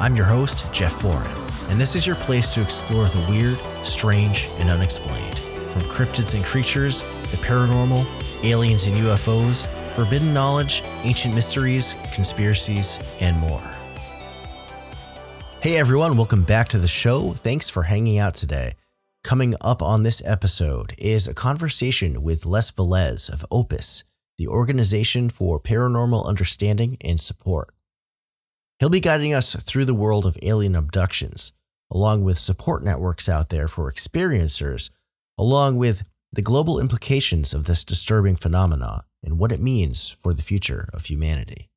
I'm your host, Jeff Foran, and this is your place to explore the weird, strange, and unexplained. From cryptids and creatures, the paranormal, aliens and UFOs, forbidden knowledge, ancient mysteries, conspiracies, and more. Hey everyone, welcome back to the show. Thanks for hanging out today. Coming up on this episode is a conversation with Les Velez of Opus, the Organization for Paranormal Understanding and Support. He'll be guiding us through the world of alien abductions, along with support networks out there for experiencers, along with the global implications of this disturbing phenomena and what it means for the future of humanity.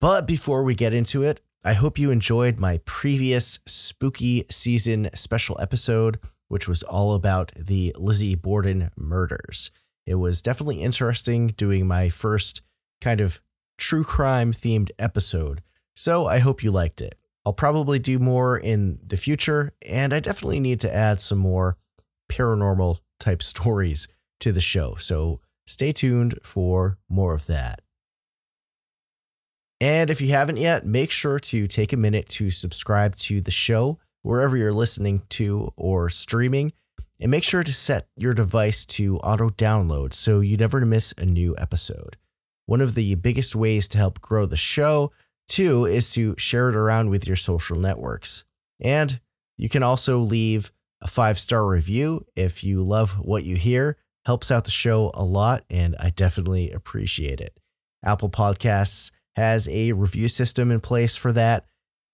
But before we get into it, I hope you enjoyed my previous spooky season special episode, which was all about the Lizzie Borden murders. It was definitely interesting doing my first kind of true crime themed episode so I hope you liked it. I'll probably do more in the future, and I definitely need to add some more paranormal type stories to the show. So stay tuned for more of that. And if you haven't yet, make sure to take a minute to subscribe to the show wherever you're listening to or streaming. And make sure to set your device to auto download so you never miss a new episode. One of the biggest ways to help grow the show Two is to share it around with your social networks. And you can also leave a five star review if you love what you hear. Helps out the show a lot, and I definitely appreciate it. Apple Podcasts has a review system in place for that.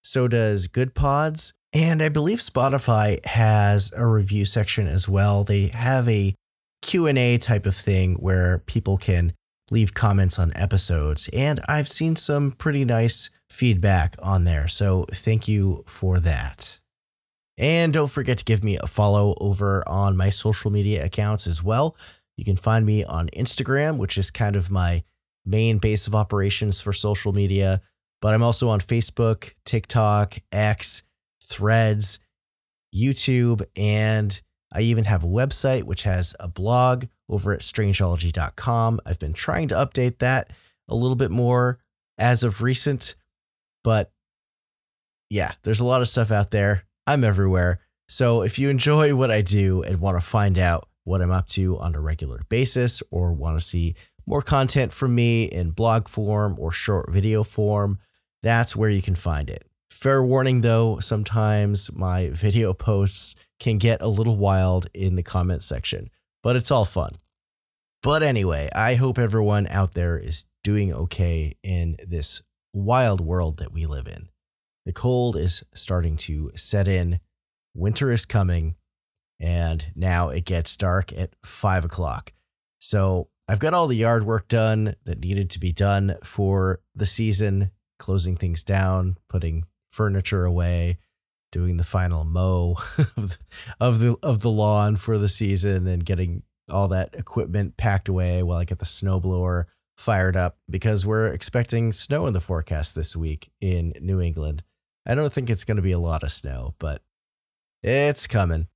So does Goodpods. And I believe Spotify has a review section as well. They have a Q&A type of thing where people can leave comments on episodes. And I've seen some pretty nice feedback on there. So thank you for that. And don't forget to give me a follow over on my social media accounts as well. You can find me on Instagram, which is kind of my main base of operations for social media. But I'm also on Facebook, TikTok, X, Threads, YouTube, and I even have a website which has a blog over at strangeology.com. I've been trying to update that a little bit more as of recent, but yeah, there's a lot of stuff out there. I'm everywhere. So if you enjoy what I do and want to find out what I'm up to on a regular basis or want to see more content from me in blog form or short video form, that's where you can find it. Fair warning though, sometimes my video posts can get a little wild in the comment section, but it's all fun. But anyway, I hope everyone out there is doing okay in this wild world that we live in. The cold is starting to set in, winter is coming, and now it gets dark at five o'clock. So I've got all the yard work done that needed to be done for the season, closing things down, putting furniture away, doing the final mow of the of the lawn for the season and getting all that equipment packed away while I get the snowblower fired up because we're expecting snow in the forecast this week in New England. I don't think it's going to be a lot of snow, but it's coming.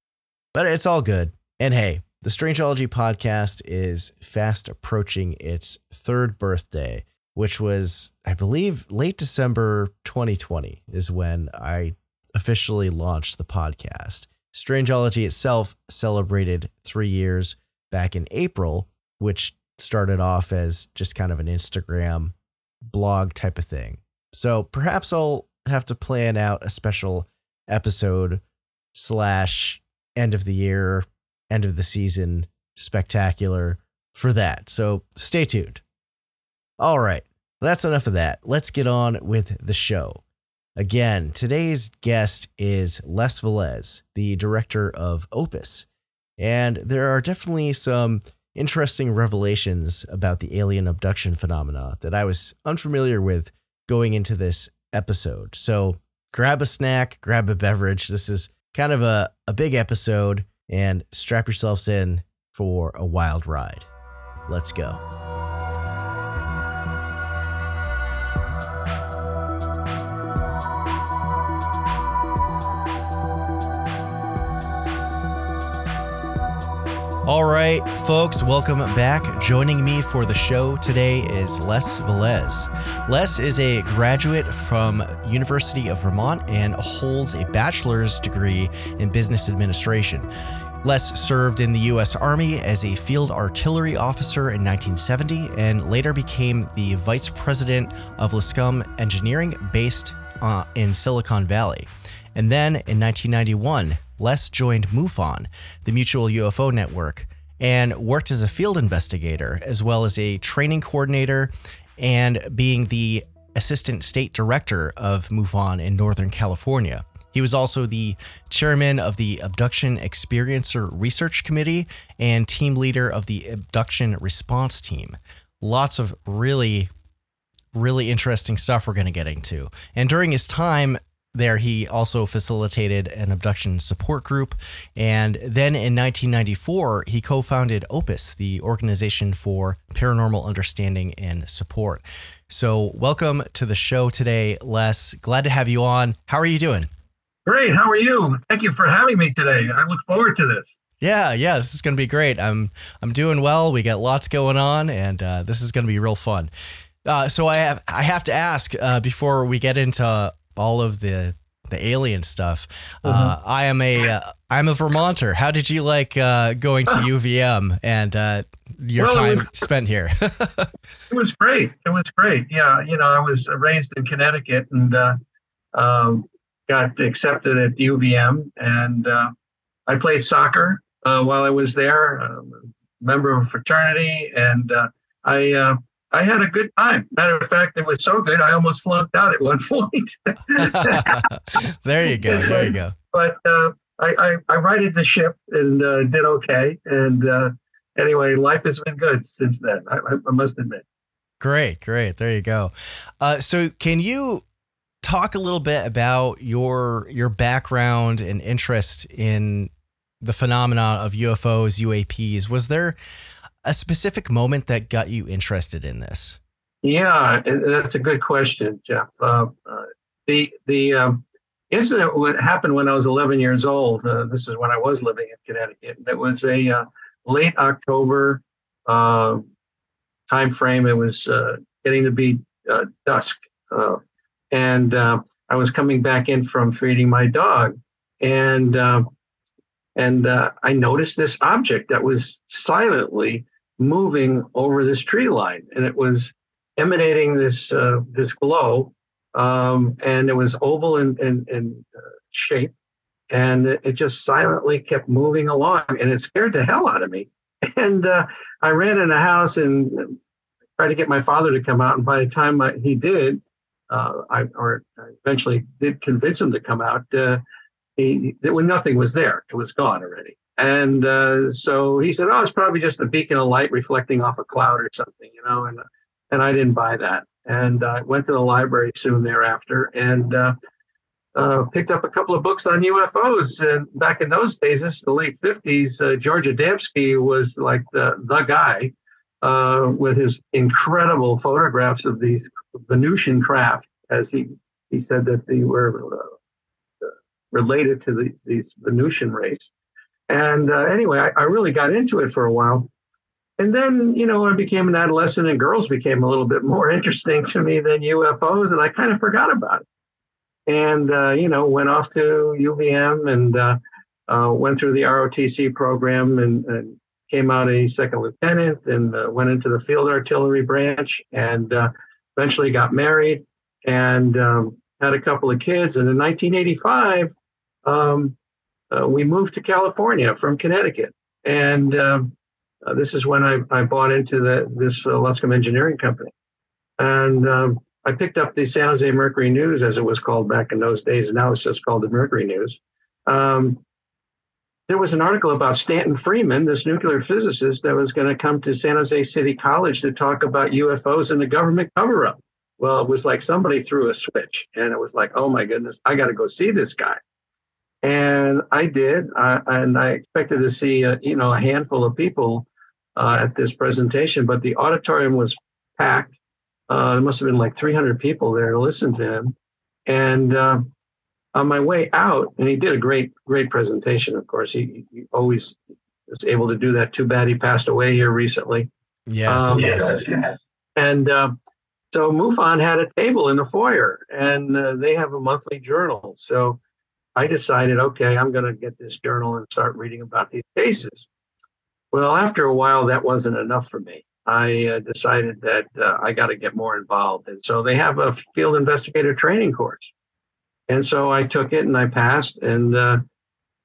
But it's all good. And hey, the Strangeology podcast is fast approaching its third birthday, which was, I believe, late December 2020 is when I officially launched the podcast. Strangeology itself celebrated three years back in April, which started off as just kind of an Instagram blog type of thing. So perhaps I'll have to plan out a special episode slash end of the year, end of the season spectacular for that. So stay tuned. All right, that's enough of that. Let's get on with the show. Again, today's guest is Les Velez, the director of Opus. And there are definitely some interesting revelations about the alien abduction phenomena that I was unfamiliar with going into this episode. So grab a snack, grab a beverage. This is kind of a, a big episode, and strap yourselves in for a wild ride. Let's go. All right, folks, welcome back. Joining me for the show today is Les Velez. Les is a graduate from University of Vermont and holds a bachelor's degree in business administration. Les served in the U.S. Army as a field artillery officer in 1970 and later became the vice president of Lscum Engineering based uh, in Silicon Valley. And then in 1991, Les joined MUFON, the Mutual UFO Network, and worked as a field investigator as well as a training coordinator and being the assistant state director of MUFON in Northern California. He was also the chairman of the Abduction Experiencer Research Committee and team leader of the Abduction Response Team. Lots of really, really interesting stuff we're going to get into. And during his time there, he also facilitated an abduction support group. And then in 1994, he co founded Opus, the Organization for Paranormal Understanding and Support. So, welcome to the show today, Les. Glad to have you on. How are you doing? Great. How are you? Thank you for having me today. I look forward to this. Yeah, yeah, this is going to be great. I'm I'm doing well. We got lots going on, and uh, this is going to be real fun. Uh, so I have I have to ask uh, before we get into all of the the alien stuff. Uh, mm-hmm. I am a uh, a Vermonter. How did you like uh, going to UVM and your well, time was, spent here? it was great. It was great. Yeah, you know, I was raised in Connecticut and um, got accepted at UVM, and uh, I played soccer uh, while I was there. member of a fraternity, and uh, I uh, I had a good time. Matter of fact, it was so good I almost flunked out at one point. there you go. There you go. But uh, I, I, I righted the ship and uh, did okay. And anyway, life has been good since then. I, I must admit. Great, great. There you go. Uh, so, can you talk a little bit about your your background and interest in the phenomena of UFOs, UAPs. Was there a specific moment that got you interested in this? Yeah, that's a good question, Jeff. Uh, uh, the the um, incident happened when I was 11 years old. Uh, this is when I was living in Connecticut. It was a uh, late October uh, time frame. It was uh, getting to be dusk and uh, I was coming back in from feeding my dog, and uh, and uh, I noticed this object that was silently moving over this tree line, and it was emanating this uh, this glow, um, and it was oval in, in, in uh, shape, and it, just silently kept moving along, and it scared the hell out of me. And uh, I ran in the house and tried to get my father to come out, and by the time I, he did, uh, I or I eventually did convince him to come out. Uh, he when nothing was there, it was gone already. And uh, so he said, "Oh, it's probably just a beacon of light reflecting off a cloud or something," you know. And and I didn't buy that. And I went to the library soon thereafter and uh, uh, picked up a couple of books on UFOs. And back in those days, this is the late 50s, uh, George Adamski was like the, the guy uh, with his incredible photographs of these Venusian craft, as he, he said that they were uh, related to the, these Venusian race. And uh, anyway, I, I, really got into it for a while. And then, you know, I became an adolescent and girls became a little bit more interesting to me than UFOs, and I kind of forgot about it. And, uh, you know, went off to UVM and uh, uh, went through the ROTC program and, and came out a second lieutenant and uh, went into the field artillery branch and uh, eventually got married and um, had a couple of kids. And in 1985, um, uh, we moved to California from Connecticut. And um, uh, this is when I, I bought into the, this uh, Lscum Engineering Company. And um, I picked up the San Jose Mercury News, as it was called back in those days. Now it's just called the Mercury News. Um, there was an article about Stanton Friedman, this nuclear physicist that was going to come to San Jose City College to talk about UFOs and the government cover up. Well, it was like somebody threw a switch, and it was like, oh my goodness, I got to go see this guy. And I did, uh, and I expected to see, a, you know, a handful of people uh, at this presentation, but the auditorium was packed. Uh, there must have been like 300 people there to listen to him. And uh, on my way out, and he did a great, great presentation. Of course, he, he always was able to do that. Too bad he passed away here recently. Yes, um, yes. And uh, so MUFON had a table in the foyer, and uh, they have a monthly journal. So I decided, okay, I'm going to get this journal and start reading about these cases. Well, after a while, that wasn't enough for me. I uh, decided that uh, I got to get more involved. And so they have a field investigator training course. And so I took it and I passed. And uh,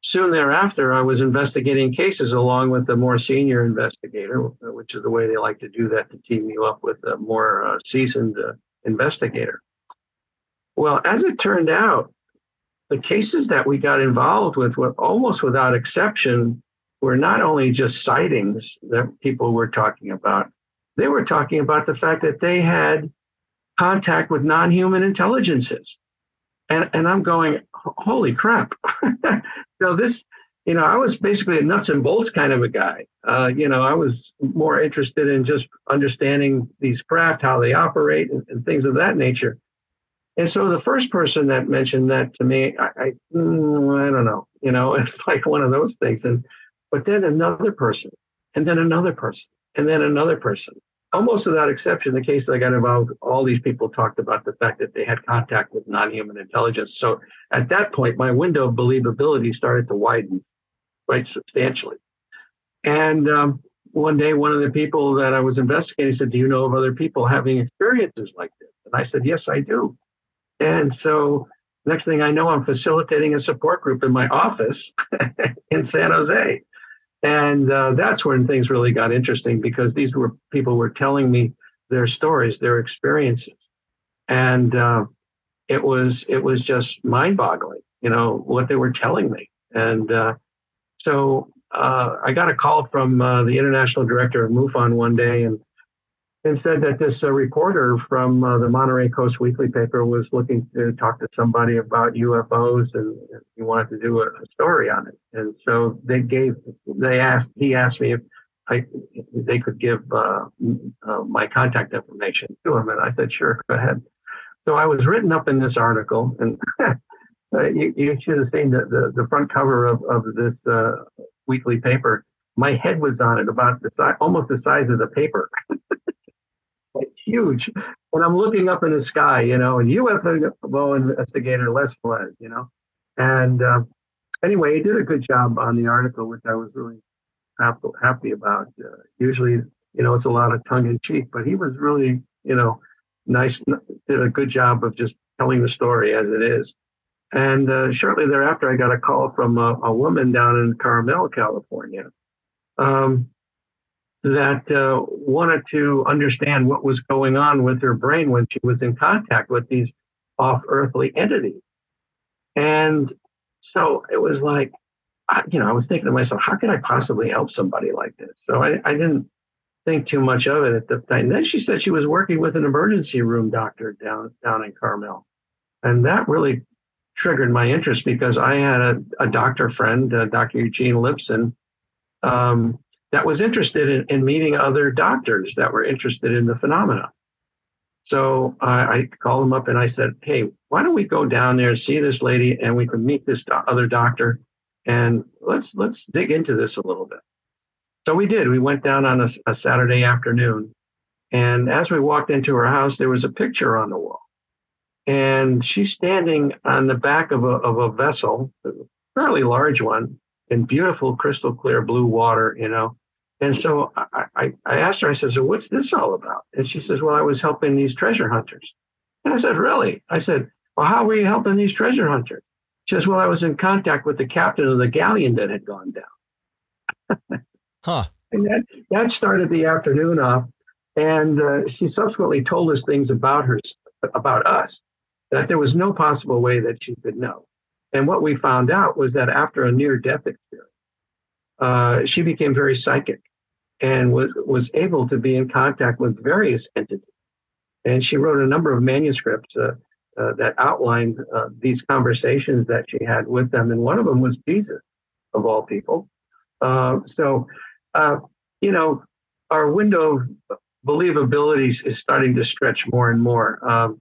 soon thereafter, I was investigating cases along with a more senior investigator, which is the way they like to do that to team you up with a more uh, seasoned uh, investigator. Well, as it turned out, the cases that we got involved with were almost without exception were not only just sightings that people were talking about, they were talking about the fact that they had contact with non human intelligences. And, and I'm going, holy crap. so this, you know, I was basically a nuts and bolts kind of a guy. Uh, you know, I was more interested in just understanding these craft, how they operate, and, and, things of that nature. And so the first person that mentioned that to me, I, I, mm, I don't know, you know, it's like one of those things. And but then another person, and then another person, and then another person. Almost without exception, the case that I got involved, all these people talked about the fact that they had contact with non-human intelligence. So at that point, my window of believability started to widen quite substantially. And um, one day, one of the people that I was investigating said, "Do you know of other people having experiences like this?" And I said, "Yes, I do." And so next thing I know, I'm facilitating a support group in my office in San Jose. And uh, that's when things really got interesting because these were people were telling me their stories, their experiences, and uh, it was it was just mind-boggling, you know, what they were telling me. And uh, so uh, I got a call from uh, the international director of MUFON one day, and and said that this uh, reporter from uh, the Monterey Coast Weekly paper was looking to talk to somebody about UFOs and, he wanted to do a, a, story on it. And so they gave, they asked, he asked me if I, they could give uh, uh my contact information to him. And I said, sure, go ahead. So I was written up in this article and uh, you, you, should have seen the, the, the front cover of, of this uh, weekly paper. My head was on it about the size, almost the size of the paper. huge. And I'm looking up in the sky, you know, and UFO investigator Les Velez, you know. And uh, anyway, he did a good job on the article, which I was really happy, happy about. Uh, usually, you know, it's a lot of tongue in cheek, but he was really, you know, nice, did a good job of just telling the story as it is. And uh, shortly thereafter, I got a call from a, a woman down in Carmel, California, um, that uh, wanted to understand what was going on with her brain when she was in contact with these off earthly entities. And so it was like, I, you know, I was thinking to myself, how can I possibly help somebody like this? So I, I didn't think too much of it at the time. then she said she was working with an emergency room doctor down down in Carmel, and that really triggered my interest because I had a, a doctor friend, uh, Dr. Eugene Lipson, um, that was interested in, in meeting other doctors that were interested in the phenomena. So I called him up and I said, "Hey, why don't we go down there, see this lady, and we can meet this do- other doctor, and let's let's dig into this a little bit." So we did. We went down on a, a Saturday afternoon, and as we walked into her house, there was a picture on the wall, and she's standing on the back of a of a vessel, a fairly large one, in beautiful crystal clear blue water, you know, and so I, I, I asked her, I said, So what's this all about? And she says, Well, I was helping these treasure hunters. And I said, Really? I said, Well, how were you helping these treasure hunters? She says, Well, I was in contact with the captain of the galleon that had gone down. huh. And that, that started the afternoon off. And uh, she subsequently told us things about her, about us, that there was no possible way that she could know. And what we found out was that after a near death experience, uh, she became very psychic and was, was able to be in contact with various entities. And she wrote a number of manuscripts uh, uh, that outlined uh, these conversations that she had with them. And one of them was Jesus, of all people. Uh, so, uh, you know, our window of believability is starting to stretch more and more. Um,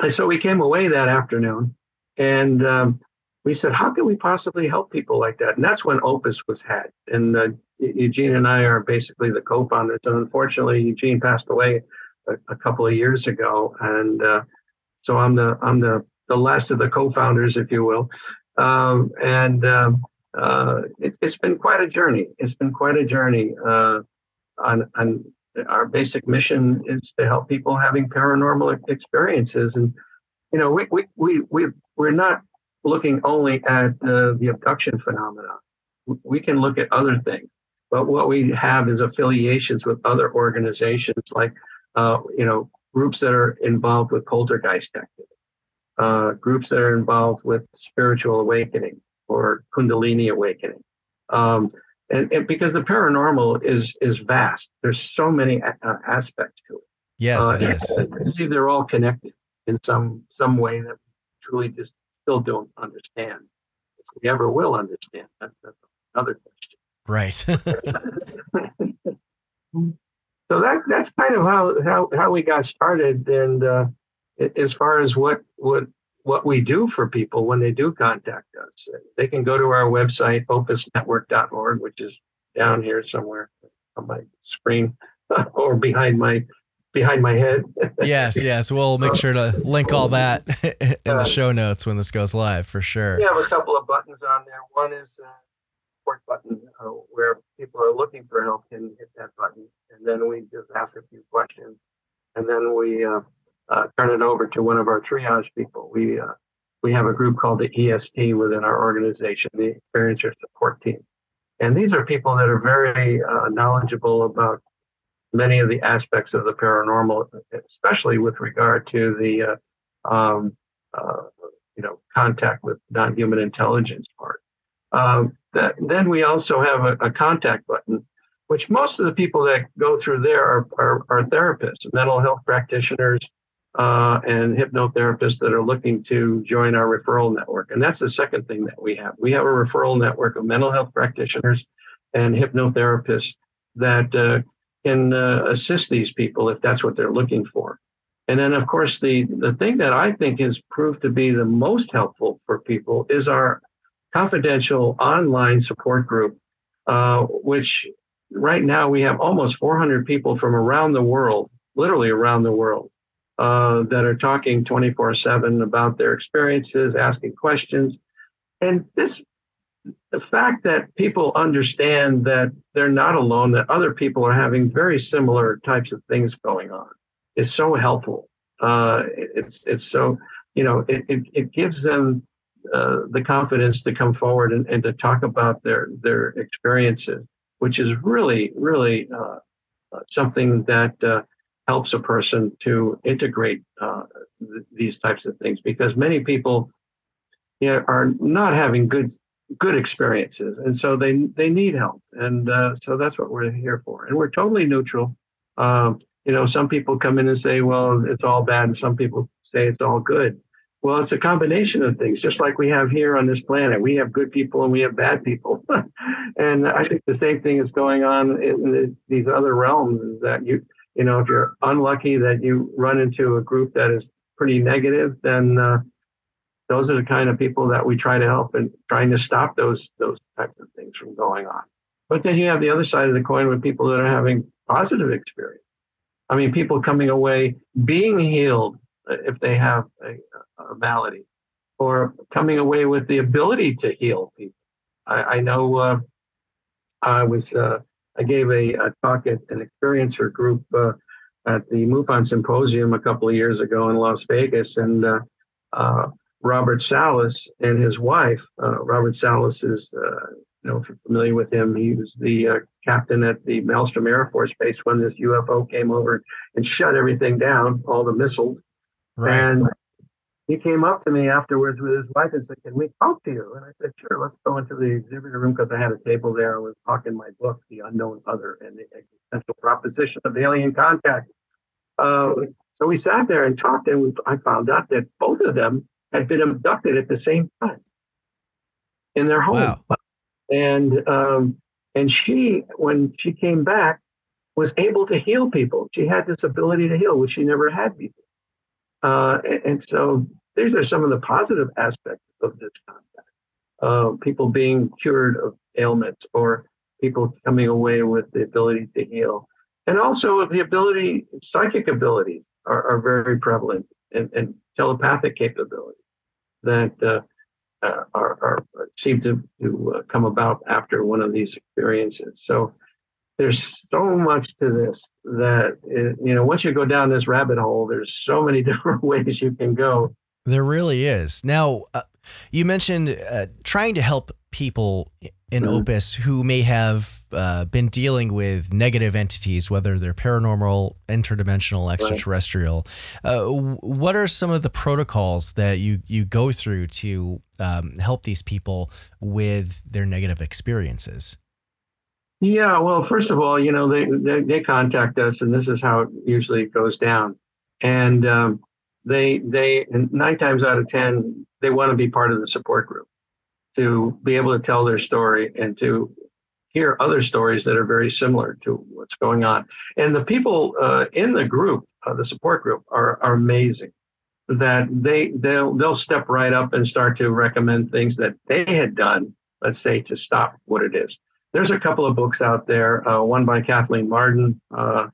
and so we came away that afternoon and um, we said, how can we possibly help people like that? And that's when Opus was had. And uh, Eugene and I are basically the co-founders. And unfortunately, Eugene passed away a, a couple of years ago, and uh, so I'm the I'm the the last of the co-founders, if you will. Um, and um, uh, it, has been quite a journey. It's been quite a journey. Uh, on, on our basic mission is to help people having paranormal experiences, and you know, we we we, we we're not looking only at uh, the abduction phenomena. We can look at other things, but what we have is affiliations with other organizations, like uh, you know, groups that are involved with poltergeist activity, uh, groups that are involved with spiritual awakening or Kundalini awakening. Um, and, and, because the paranormal is is vast, there's so many uh, aspects to it. Yes, uh, it is. I believe they're all connected in some some way that we truly just still don't understand. If we ever will understand, that, that's another question. Right. so that that's kind of how how, how we got started, and uh, as far as what what what we do for people when they do contact us, they can go to our website opusnetwork.org, which is down here somewhere on my screen or behind my behind my head. yes, yes. We'll make sure to link all that in the show notes when this goes live for sure. We have a couple of buttons on there. One is a support button uh, where people are looking for help can hit that button, and then we just ask a few questions, and then we uh, uh, turn it over to one of our triage people. We uh, we have a group called the EST within our organization, the Experiencer Support Team. And these are people that are very uh, knowledgeable about many of the aspects of the paranormal, especially with regard to the uh, um, you know contact with non-human intelligence part. Um, that, then we also have a, a, contact button, which most of the people that go through there are, are, are therapists, mental health practitioners, uh, and hypnotherapists that are looking to join our referral network. And that's the second thing that we have. We have a referral network of mental health practitioners and hypnotherapists that uh, can uh, assist these people if that's what they're looking for. And then, of course, the, the thing that I think has proved to be the most helpful for people is our confidential online support group, uh, which right now we have almost 400 people from around the world, literally around the world, uh, that are talking 24 7 about their experiences, asking questions. And this the fact that people understand that they're not alone, that other people are having very similar types of things going on, is so helpful. Uh, it's it's so you know it it, it gives them uh, the confidence to come forward and, and to talk about their their experiences, which is really really uh, uh something that uh, helps a person to integrate th- these types of things because many people you know, are not having good good experiences, and so they they need help, and uh, so that's what we're here for. And we're totally neutral. Um, you know, some people come in and say, "Well, it's all bad," and some people say it's all good. Well, it's a combination of things, just like we have here on this planet. We have good people and we have bad people, and I think the same thing is going on in the, these other realms. Is that you, you know, if you're unlucky that you run into a group that is pretty negative, then uh, those are the kind of people that we try to help and trying to stop those those types of things from going on. But then you have the other side of the coin with people that are having positive experience. I mean, people coming away being healed if they have a, a malady, or coming away with the ability to heal people. I, I know uh, I was uh, I gave a, a, talk at an experiencer group uh, at the MUFON Symposium a couple of years ago in Las Vegas, and uh, uh, Robert Salas and his wife. Uh, Robert Salas is, you know, if you're familiar with him, he was the captain at the Malmstrom Air Force Base when this UFO came over and shut everything down, all the missiles. Right. And he came up to me afterwards with his wife and said, "Can we talk to you?" And I said, "Sure, let's go into the exhibitor room because I had a table there. I was talking my book, The Unknown Other and the Existential Proposition of Alien Contact." Uh, so we sat there and talked, and we, I found out that both of them had been abducted at the same time in their home. Wow. And um, and she, when she came back, was able to heal people. She had this ability to heal, which she never had before. Uh, and, and, so these are some of the positive aspects of this contact. uh, people being cured of ailments or people coming away with the ability to heal. And also the ability, psychic abilities are, are very prevalent and, and telepathic capabilities that uh, uh, are, are, seem to, to uh, come about after one of these experiences. So there's so much to this that it, you know once you go down this rabbit hole, there's so many different ways you can go. There really is. Now, uh, you mentioned uh, trying to help people in mm-hmm. Opus who may have uh, been dealing with negative entities, whether they're paranormal, interdimensional, extraterrestrial. Right. Uh, what are some of the protocols that you you go through to um, help these people with their negative experiences? Yeah, well, first of all, you know, they, they, they contact us, and this is how it usually goes down. And um, they they nine times out of ten they want to be part of the support group to be able to tell their story and to hear other stories that are very similar to what's going on. And the people uh, in the group, uh, the support group, are, are amazing. That they they'll they'll step right up and start to recommend things that they had done, let's say, to stop what it is. There's a couple of books out there. Uh, one by Kathleen Marden, uh,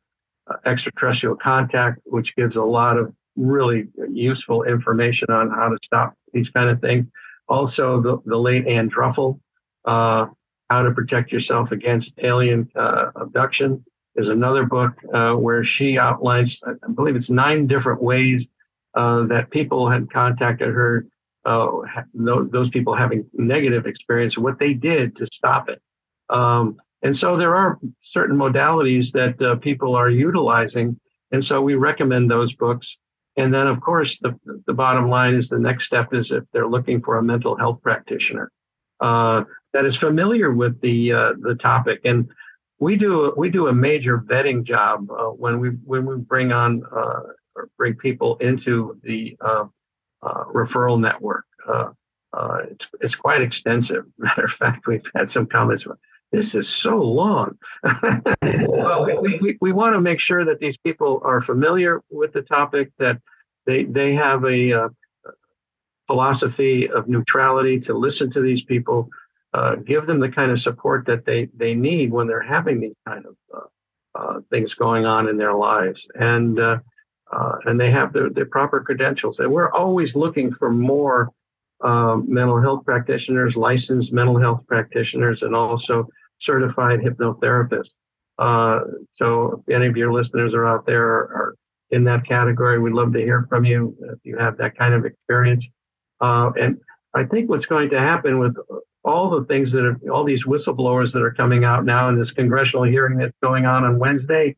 Extraterrestrial Contact, which gives a lot of really useful information on how to stop these kind of things. Also, the, the late Ann Druffel, uh, How to Protect Yourself Against Alien uh, Abduction, is another book uh, where she outlines, I believe it's nine different ways uh, that people had contacted her, those people having negative experience, what they did to stop it. Um, and so there are certain modalities that uh, people are utilizing. And so we recommend those books. And then, of course, the, the bottom line is the next step is if they're looking for a mental health practitioner uh, that is familiar with the uh, the topic. And we do we do a major vetting job uh, when we when we bring on uh, or bring people into the uh, referral network. it's it's quite extensive. Matter of fact, we've had some comments this is so long. well, we, we, we want to make sure that these people are familiar with the topic, that they, they have a uh, philosophy of neutrality to listen to these people, uh, give them the kind of support that they, they need when they're having these kind of uh, uh things going on in their lives. And, uh, uh, and they have their, their proper credentials. And we're always looking for more uh, mental health practitioners, licensed mental health practitioners, and also certified hypnotherapists. Uh, so if any of your listeners are out there are, are, in that category, we'd love to hear from you if you have that kind of experience. Uh, and I think what's going to happen with all the things that are, all these whistleblowers that are coming out now in this congressional hearing that's going on on Wednesday,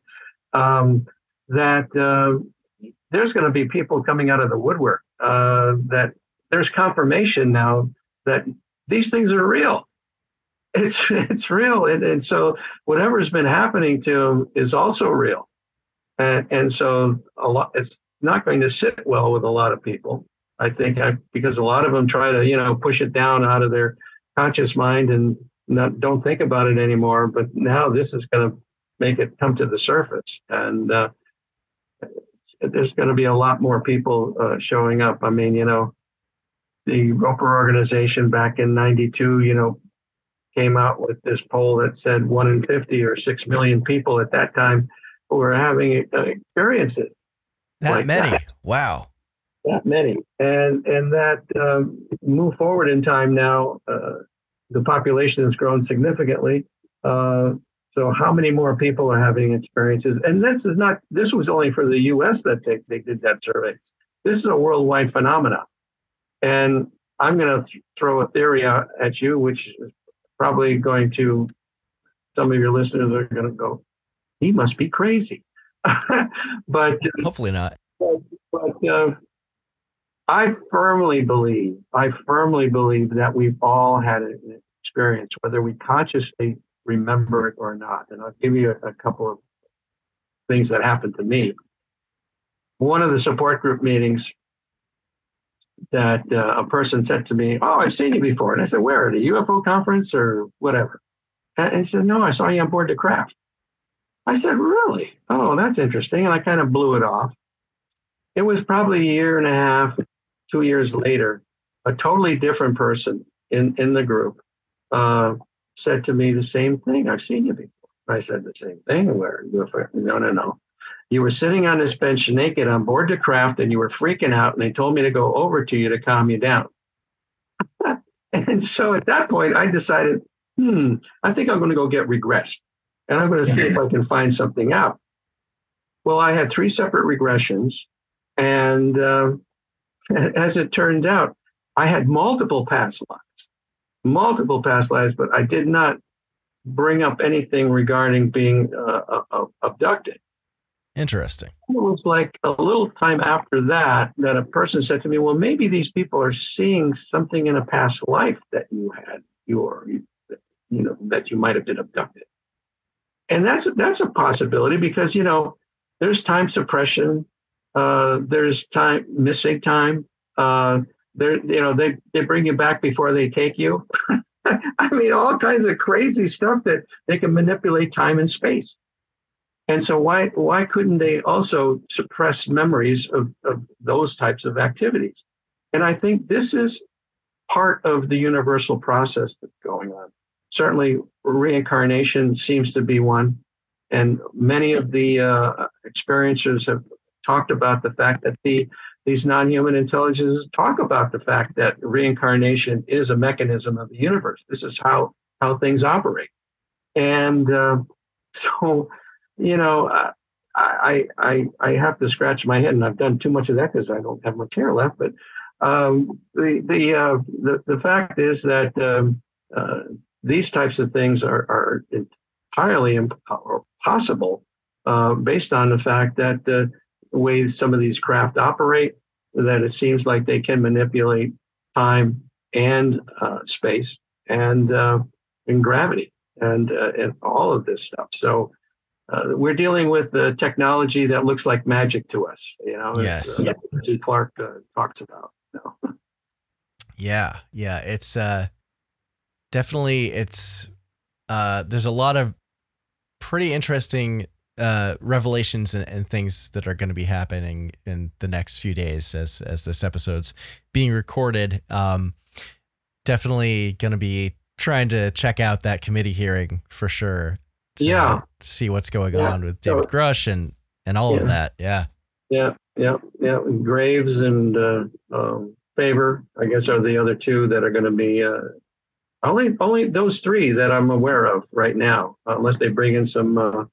um, that uh, there's going to be people coming out of the woodwork uh, that there's confirmation now that these things are real. It's it's real, and, and so whatever's been happening to them is also real, and and so a lot. It's not going to sit well with a lot of people. I think I, because a lot of them try to you know push it down out of their conscious mind and not don't think about it anymore. But now this is going to make it come to the surface, and uh, there's going to be a lot more people uh, showing up. I mean, you know, the Roper organization back in 92, you know, came out with this poll that said one in 50 or 6 million people at that time were having uh, experiences. That like many. That. Wow. That many. And, and that um, move forward in time now, uh, the population has grown significantly. Uh, so how many more people are having experiences? And this is not, this was only for the US that they, they did that survey. This is a worldwide phenomenon. And I'm going to th- throw a theory out at you, which is probably going to, some of your listeners are going to go, he must be crazy. but hopefully not. But, but uh, I firmly believe, I firmly believe that we've all had an experience, whether we consciously remember it or not. And I'll give you a, a couple of things that happened to me. One of the support group meetings, that uh, a person said to me, "Oh, I've seen you before," and I said, "Where at a UFO conference or whatever?" And he said, "No, I saw you on board the craft." I said, "Really? Oh, that's interesting." And I kind of blew it off. It was probably a year and a half, two years later, a totally different person in in the group uh, said to me the same thing. I've seen you before. I said the same thing. Where were, no, no, no. You were sitting on this bench naked on board the craft, and you were freaking out. And they told me to go over to you to calm you down. and so at that point, I decided, hmm, I think I'm going to go get regressed, and I'm going to see if I can find something out. Well, I had three separate regressions, and uh, as it turned out, I had multiple past lives, multiple past lives, but I did not bring up anything regarding being uh, abducted. Interesting. It was like a little time after that that a person said to me, "Well, maybe these people are seeing something in a past life that you had, your, you know, that you might have been abducted." And that's that's a possibility because you know there's time suppression, uh, there's time missing time. Uh, they're you know they they bring you back before they take you. I mean, all kinds of crazy stuff that they can manipulate time and space. And so why why couldn't they also suppress memories of, of those types of activities? And I think this is part of the universal process that's going on. Certainly, reincarnation seems to be one. And many of the uh, experiencers have talked about the fact that the these non-human intelligences talk about the fact that reincarnation is a mechanism of the universe. This is how how things operate, and uh, so you know, I I I have to scratch my head, and I've done too much of that because I don't have much hair left. But um, the the, uh, the the fact is that um, uh, these types of things are are entirely impossible uh, based on the fact that uh, the way some of these craft operate, that it seems like they can manipulate time and uh, space and uh, and gravity and and all of this stuff. So uh, we're dealing with the technology that looks like magic to us. You know, yes, uh, Clarke uh, talks about. You know? Yeah, yeah, it's definitely it's. there's a lot of pretty interesting uh, revelations and, and, things that are going to be happening in the next few days as as this episode's being recorded. Um, definitely going to be trying to check out that committee hearing for sure. Yeah, see what's going yeah. on with David so, Grusch and and all yeah. of that. Yeah, yeah, yeah, yeah. Graves and uh, um, Faber, I guess, are the other two that are going to be. Uh, only, only those three that I'm aware of right now, unless they bring in some uh,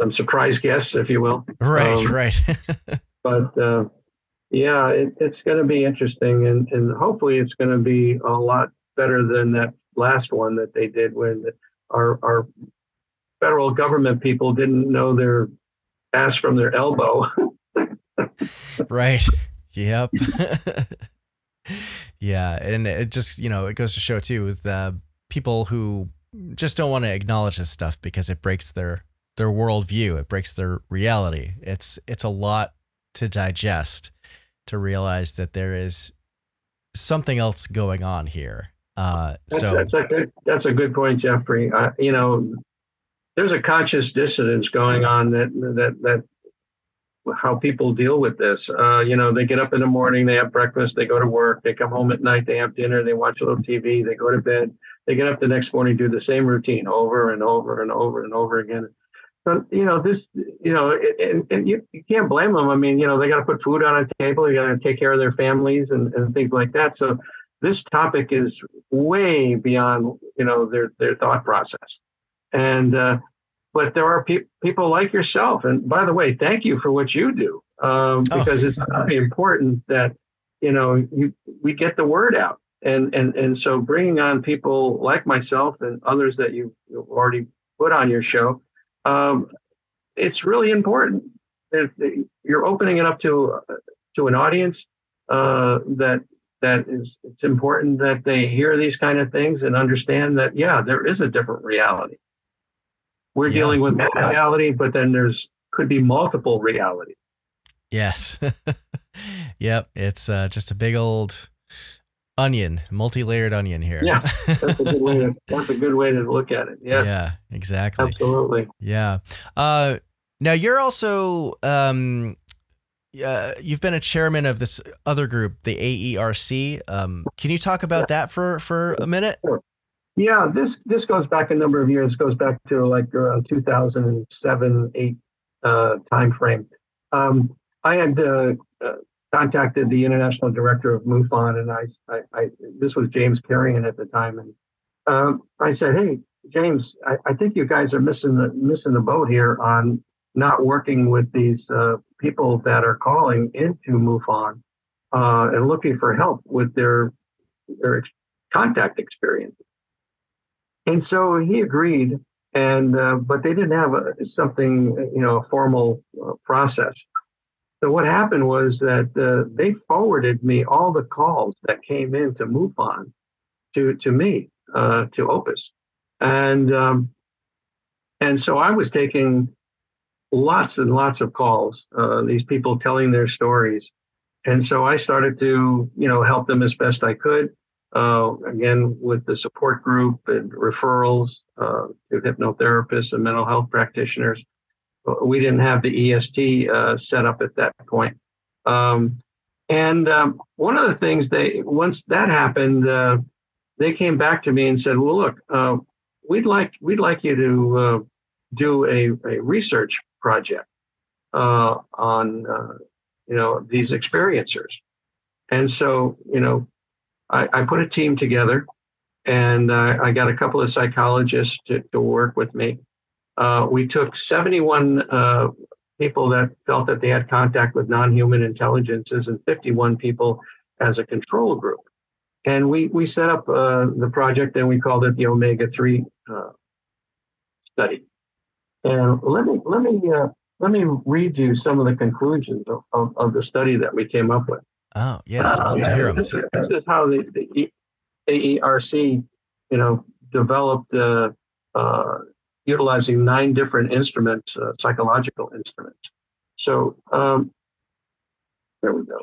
some surprise guests, if you will. Right, um, right. but uh, yeah, it, it's going to be interesting, and and hopefully it's going to be a lot better than that last one that they did when our our federal government people didn't know their ass from their elbow. right. Yep. yeah, and it just you know it goes to show too with uh, people who just don't want to acknowledge this stuff because it breaks their their worldview. It breaks their reality. It's it's a lot to digest to realize that there is something else going on here. Uh, that's, so that's a good that's a good point, Jeffrey. Uh, you know, there's a conscious dissonance going on that that that how people deal with this. Uh, you know, they get up in the morning, they have breakfast, they go to work, they come home at night, they have dinner, they watch a little TV, they go to bed, they get up the next morning, do the same routine over and over and over and over again. So, you know, this, you know, and, and you, you can't blame them. I mean, you know, they got to put food on a table, they got to take care of their families and, and things like that. So this topic is way beyond, you know, their, their thought process. And, uh, but there are pe- people like yourself. And by the way, thank you for what you do um, oh. because oh. it's very important that, you know, you, we get the word out. And, and, and so bringing on people like myself and others that you've already put on your show um, it's really important. You're opening it up to to an audience uh, that that is it's important that they hear these kind of things and understand that yeah, there is a different reality. We're yeah. dealing with one reality, but then there's could be multiple realities. Yes. yep. It's uh, just a big old onion, multi-layered onion here. Yeah, that's a good way. To, that's a good way to look at it. Yeah. Yeah. Exactly. Absolutely. Yeah. Uh, now you're also um, uh, you've been a chairman of this other group, the AERC. Um, can you talk about that for for a minute? Sure. Yeah, this this goes back a number of years. Goes back to like around 2007, eight uh, time frame. Um, I had uh, uh, contacted the international director of MUFON, and I, I, I, this was James Carrion at the time, and um, I said, "Hey, James, I, I, think you guys are missing the missing the boat here on not working with these uh, people that are calling into MUFON uh, and looking for help with their their contact experience." And so he agreed, and uh, but they didn't have a, something, you know, a formal uh, process. So what happened was that uh, they forwarded me all the calls that came in to MUFON to to me uh, to Opus, and um, and so I was taking lots and lots of calls. Uh, these people telling their stories, and so I started to you know help them as best I could. Uh, again, with the support group and referrals uh, to hypnotherapists and mental health practitioners we didn't have the EST uh, set up at that point. Um, and um, one of the things they once that happened, uh, they came back to me and said, "Well, look, uh, we'd like we'd like you to uh, do a, a research project uh, on uh, you know these experiencers." And so you know, I, I put a team together, and I got a couple of psychologists to, to work with me uh, we took 71 uh, people that felt that they had contact with non-human intelligences and 51 people as a control group. And we, we set up uh, the project and we called it the Omega-3 uh, study. And let me, let me, uh, let me read you some of the conclusions of, of, of, the study that we came up with. Oh, yes, I'll yeah, hear them. This, this, is how the, the AERC, you know, developed uh, utilizing nine different instruments, uh, psychological instruments. So um, there we go.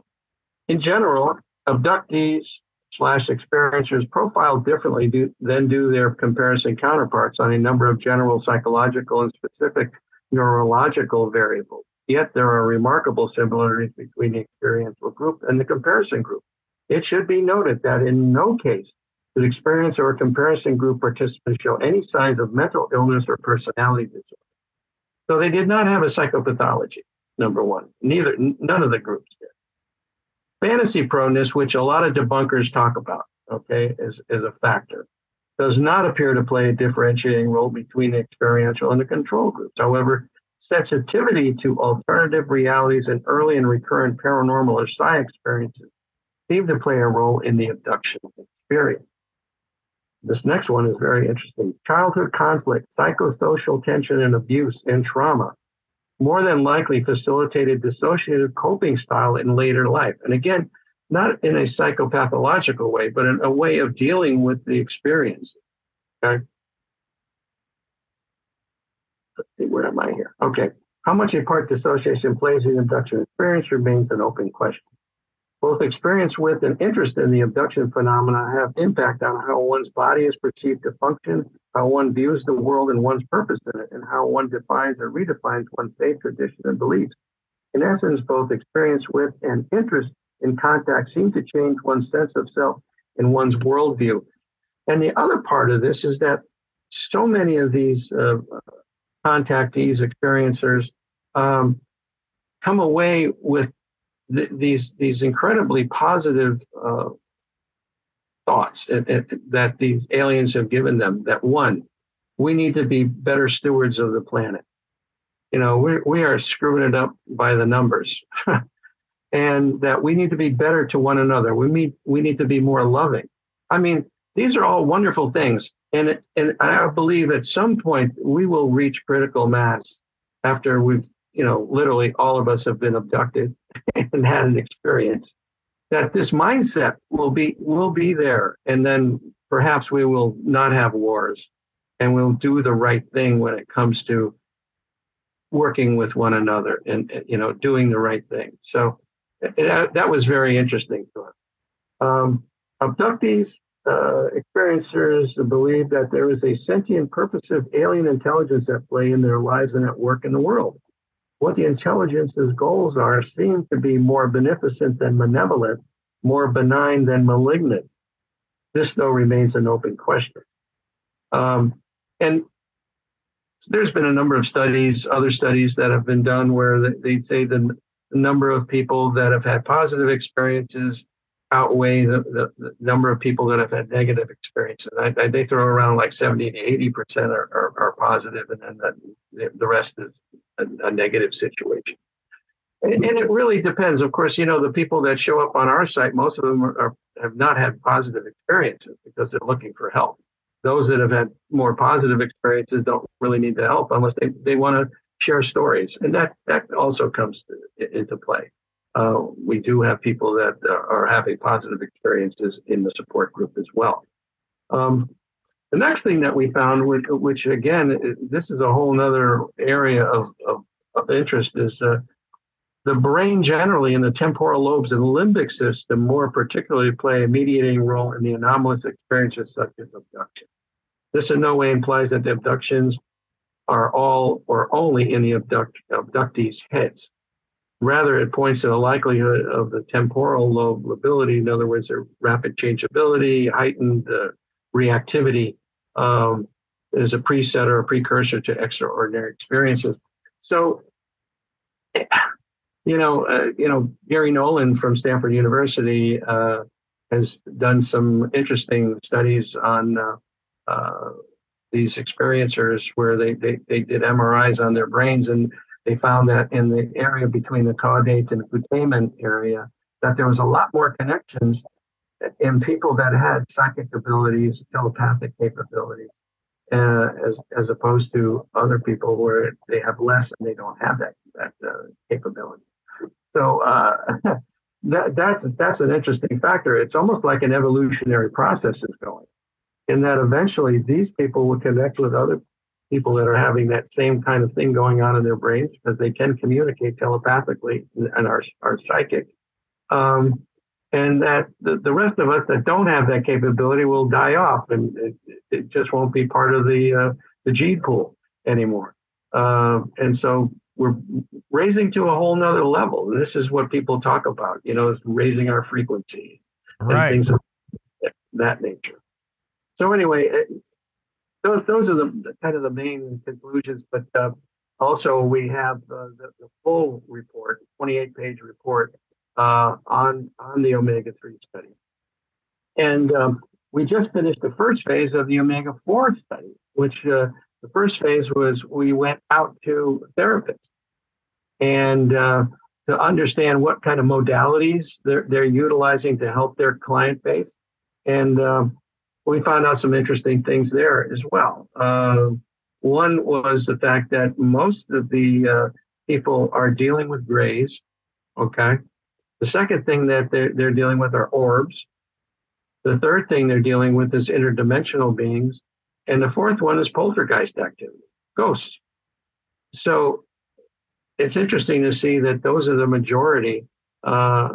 In general, abductees slash experiencers profile differently do, than do their comparison counterparts on a number of general psychological and specific neurological variables. Yet there are remarkable similarities between the experiential group and the comparison group. It should be noted that in no case did experience or comparison group participants show any signs of mental illness or personality disorder. So they did not have a psychopathology, number one. Neither, none of the groups did. Fantasy proneness, which a lot of debunkers talk about, okay, is, is a factor, does not appear to play a differentiating role between the experiential and the control groups. However, sensitivity to alternative realities and early and recurrent paranormal or psi experiences seem to play a role in the abduction experience. This next one is very interesting. Childhood conflict, psychosocial tension and abuse, and trauma more than likely facilitated dissociative coping style in later life. And again, not in a psychopathological way, but in a way of dealing with the experience. Okay. Let's see, where am I here? Okay. How much a part dissociation plays in abduction experience remains an open question. Both experience with and interest in the abduction phenomena have impact on how one's body is perceived to function, how one views the world and one's purpose in it, and how one defines or redefines one's faith, tradition, and beliefs. In essence, both experience with and interest in contact seem to change one's sense of self and one's worldview. And the other part of this is that so many of these uh, contactees, experiencers, um, come away with th- these these incredibly positive uh, thoughts it, it, that these aliens have given them. That one, we need to be better stewards of the planet. You know, we we are screwing it up by the numbers. and that we need to be better to one another. We need we need to be more loving. I mean, these are all wonderful things, and it, and I believe at some point we will reach critical mass after we've you know literally all of us have been abducted and had an experience, that this mindset will be will be there, and then perhaps we will not have wars, and we'll do the right thing when it comes to working with one another and you know doing the right thing. So that, that was very interesting to us. Um, abductees, uh, experiencers believe that there is a sentient, purposive alien intelligence at play in their lives and at work in the world. what the intelligence's goals are seem to be more beneficent than malevolent, more benign than malignant. This, though, remains an open question. Um, and there's been a number of studies, other studies that have been done where they say the, the number of people that have had positive experiences outweigh the, the, the, number of people that have had negative experiences. I, I, they throw around like 70 to 80 percent are, are, are, positive, and then the, the rest is a, a negative situation. And, and, it really depends. Of course, you know the people that show up on our site, most of them are, are, have not had positive experiences because they're looking for help. Those that have had more positive experiences don't really need the help unless they, they want to share stories, and that that also comes to, into play uh, we do have people that uh, are having positive experiences in the support group as well. Um, the next thing that we found, which, which again, this is a whole other area of, of, of interest, is uh, the brain generally in the temporal lobes and limbic system more particularly play a mediating role in the anomalous experiences such as abduction. This in no way implies that the abductions are all or only in the abduct, abductees' heads. Rather, it points to the likelihood of the temporal lobe lability, in other words, their rapid changeability, heightened uh, reactivity, um, is a preset or a precursor to extraordinary experiences. So, you know, uh, you know, Garry Nolan from Stanford University uh, has done some interesting studies on uh, uh these experiencers where they, they they did MRIs on their brains and they found that in the area between the caudate and the putamen area, that there was a lot more connections in people that had psychic abilities, telepathic capabilities, uh, as as opposed to other people where they have less and they don't have that that uh, capability. So uh, that that's that's an interesting factor. It's almost like an evolutionary process is going, in that eventually these people will connect with other people that are having that same kind of thing going on in their brains because they can communicate telepathically and are, are psychic. Um, and that the, the rest of us that don't have that capability will die off and it, it just won't be part of the, uh, the gene pool anymore. Uh, and so we're raising to a whole nother level. This is what people talk about, you know, raising our frequency right. things of that nature. So anyway, those those are the, kind of the main conclusions. But uh, also we have uh, the, the, full report, 28 page report uh, on on the omega three study, and um, we just finished the first phase of the omega four study, which uh, the first phase was we went out to therapists and uh, to understand what kind of modalities they're they're utilizing to help their client base, and um, we found out some interesting things there as well. Uh, one was the fact that most of the uh, people are dealing with grays. Okay. The second thing that they're, they're dealing with are orbs. The third thing they're dealing with is interdimensional beings. And the fourth one is poltergeist activity, ghosts. So it's interesting to see that those are the majority uh,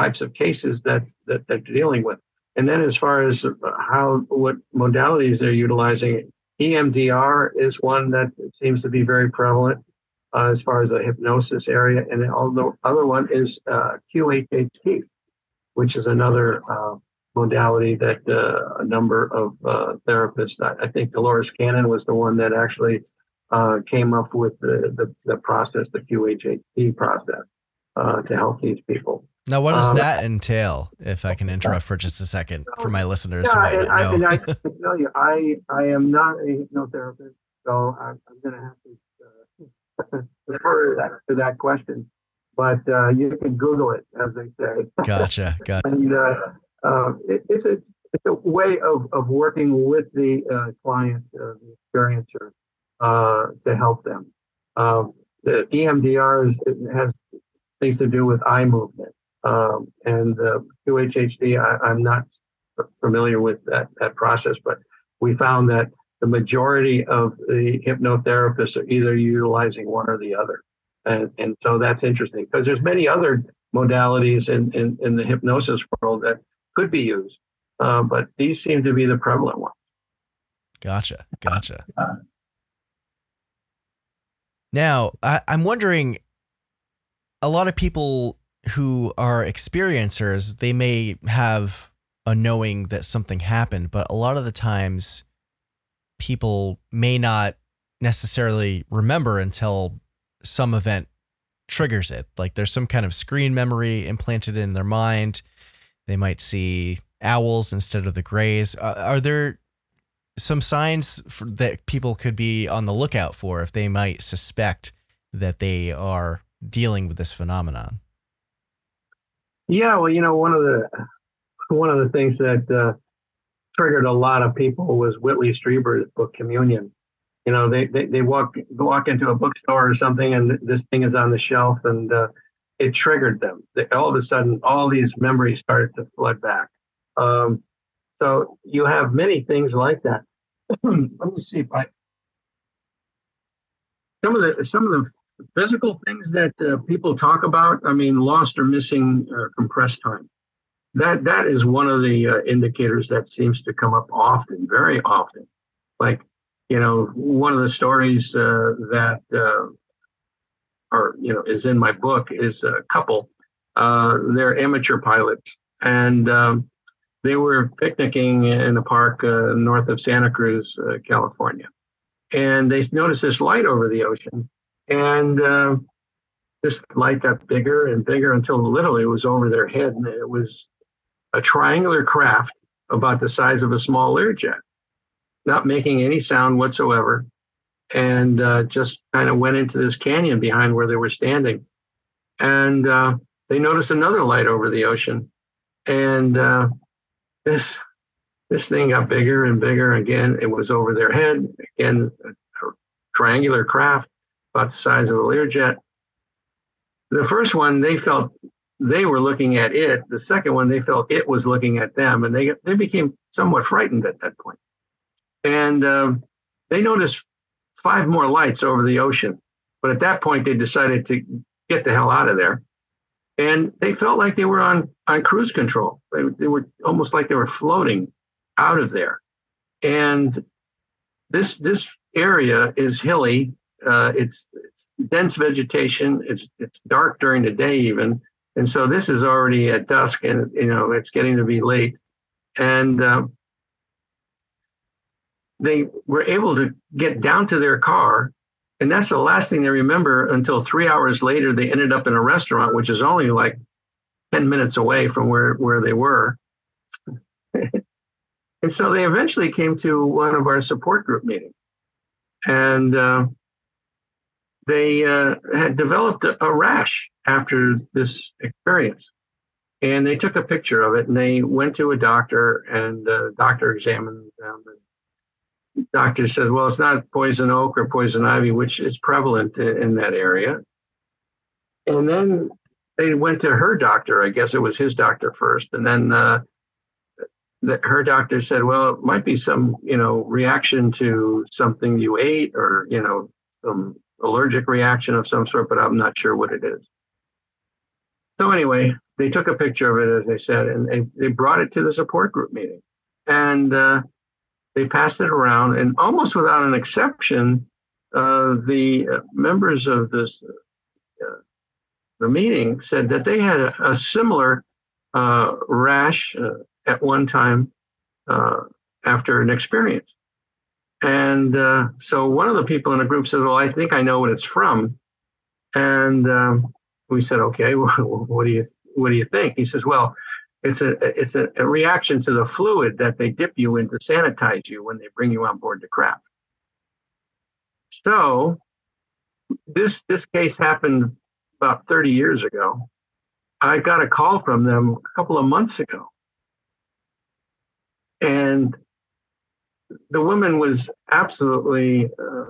types of cases that, that they're dealing with. And then as far as how what modalities they're utilizing, EMDR is one that seems to be very prevalent uh, as far as the hypnosis area, and the other one is uh, QHHT, which is another uh, modality that uh, a number of uh, therapists. I, I, think Dolores Cannon was the one that actually uh, came up with the, the, the process, the QHHT process, to help these people. Now, what does um, that entail? If I can interrupt for just a second for my listeners yeah, who might not know. I, I can tell you, I I am not a hypnotherapist, so I'm, I'm going to have to uh, refer that, to that question. But uh, you can Google it, as they say. Gotcha, gotcha. and uh, uh, it, it's a it's a way of, of working with the uh, client, uh, the experiencer, to help them. Um, the EMDR is, has things to do with eye movement. Um, and the QHHT, I, I'm not familiar with that, that process, but we found that the majority of the hypnotherapists are either utilizing one or the other. And, and so that's interesting because there's many other modalities in, in, in the hypnosis world that could be used, uh, but these seem to be the prevalent ones. Gotcha. Gotcha. Now, I, I'm wondering a lot of people who are experiencers, they may have a knowing that something happened, but a lot of the times people may not necessarily remember until some event triggers it. Like there's some kind of screen memory implanted in their mind. They might see owls instead of the grays. Are there some signs that people could be on the lookout for if they might suspect that they are dealing with this phenomenon? Yeah, well, you know, one of the one of the things that uh, triggered a lot of people was Whitley Strieber's book Communion. You know, they, they they walk walk into a bookstore or something, and this thing is on the shelf, and uh, it triggered them. They, all of a sudden, all these memories started to flood back. Um, so you have many things like that. Let me see if I some of the some of the physical things that uh, people talk about. I mean, lost or missing uh, compressed time. That that is one of the uh, indicators that seems to come up often, very often. Like, you know, one of the stories uh, that uh, are you know is in my book is a couple. Uh, they're amateur pilots, and um, they were picnicking in a park north of Santa Cruz, California and they noticed this light over the ocean and uh, this light got bigger and bigger until literally it was over their head. And it was a triangular craft about the size of a small Learjet, not making any sound whatsoever. And uh, just kind of went into this canyon behind where they were standing. And uh, they noticed another light over the ocean. And uh, this this thing got bigger and bigger. Again, it was over their head. Again, a, a triangular craft about the size of a Learjet. The first one, they felt they were looking at it. The second one, they felt it was looking at them, and they they became somewhat frightened at that point. And um, they noticed five more lights over the ocean, but at that point, they decided to get the hell out of there. And they felt like they were on on cruise control. They, they were almost like they were floating out of there. And this this area is hilly uh, it's, it's, dense vegetation. It's it's dark during the day even, and so this is already at dusk, and you know it's getting to be late, and uh, they were able to get down to their car, and that's the last thing they remember until three hours later. They ended up in a restaurant, which is only like ten minutes away from where where they were. and so they eventually came to one of our support group meetings, and uh, they uh, had developed a, rash after this experience. And they took a picture of it and they went to a doctor, and the doctor examined them. And the doctor said, Well, it's not poison oak or poison ivy, which is prevalent in, in that area. And then they went to her doctor. I guess it was his doctor first. And then uh, the, her doctor said, well, it might be some, you know, reaction to something you ate or, you know, some allergic reaction of some sort, but I'm not sure what it is. So anyway, they took a picture of it, as they said, and they, they brought it to the support group meeting. And uh, they passed it around, and almost without an exception, uh, the members of this uh, the meeting said that they had a, a similar uh, rash uh, at one time uh, after an experience. And uh, so one of the people in the group said, Well, I think I know what it's from. And um, we said, Okay, well, what do you what do you think? He says, Well, it's a it's a, a, reaction to the fluid that they dip you in to sanitize you when they bring you on board the craft. So this this case happened about 30 years ago. I got a call from them a couple of months ago. And the woman was absolutely uh,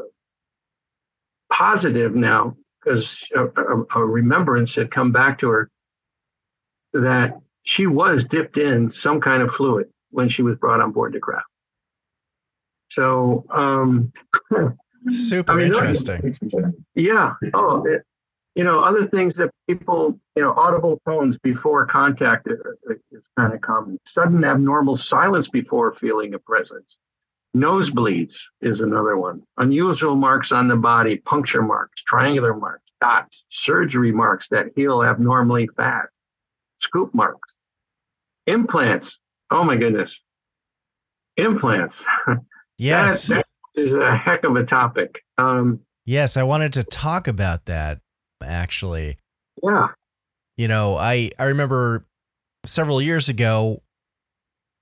positive now because a, a, a, remembrance had come back to her that she was dipped in some kind of fluid when she was brought on board the craft. So, um, super I mean, interesting. Yeah. Oh, it, you know, other things that people, you know, audible tones before contact is kind of common. Sudden abnormal silence before feeling a presence Nosebleeds is another one. Unusual marks on the body, puncture marks, triangular marks, dots, surgery marks that heal abnormally fast, scoop marks, implants. Oh my goodness. Implants. Yes. that, that is a heck of a topic. Um, yes, I wanted to talk about that actually. Yeah. You know, I I remember several years ago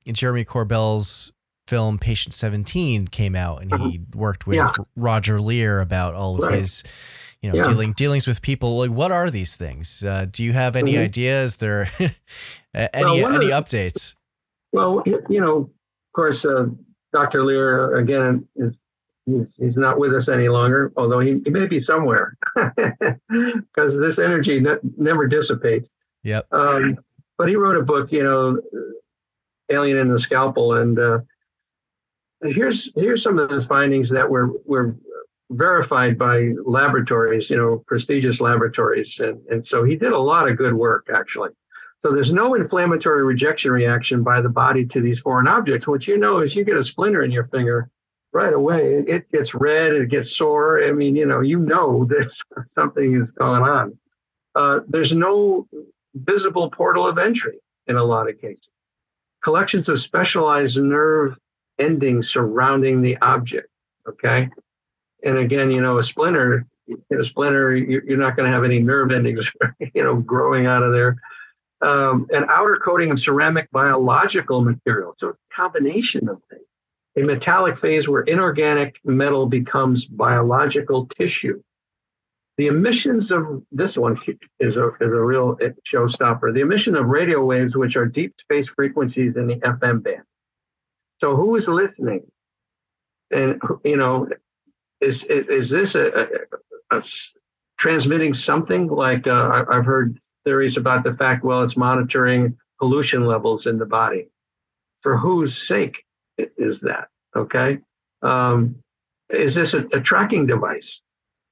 in Jeremy Corbell's film Patient 17 came out and he uh-huh. worked with yeah. Roger Leir about all of right. his you know yeah. dealing dealings with people like what are these things uh, do you have any mm-hmm. ideas there any well, any updates well you know of course uh, Dr. Leir again is he's, he's not with us any longer although he, he may be somewhere because this energy ne- never dissipates yep um, but he wrote a book you know alien in the scalpel and uh, here's here's some of the findings that were were verified by laboratories, you know, prestigious laboratories, and and so he did a lot of good work actually. So there's no inflammatory rejection reaction by the body to these foreign objects. What you know is you get a splinter in your finger right away, it gets red, it gets sore. I mean, you know, you know that something is going on. Uh, there's no visible portal of entry in a lot of cases. Collections of specialized nerve ending surrounding the object. Okay. And again, you know, a splinter, a splinter, you're not going to have any nerve endings, you know, growing out of there. Um, an outer coating of ceramic biological material. So a combination of things. A metallic phase where inorganic metal becomes biological tissue. The emissions of this one is a, is a real showstopper. The emission of radio waves, which are deep space frequencies in the FM band. So who is listening? And you know, is is, is this a, a, a, transmitting something like uh, I've heard theories about the fact? Well, it's monitoring pollution levels in the body. For whose sake is that? Okay, um, is this a, tracking device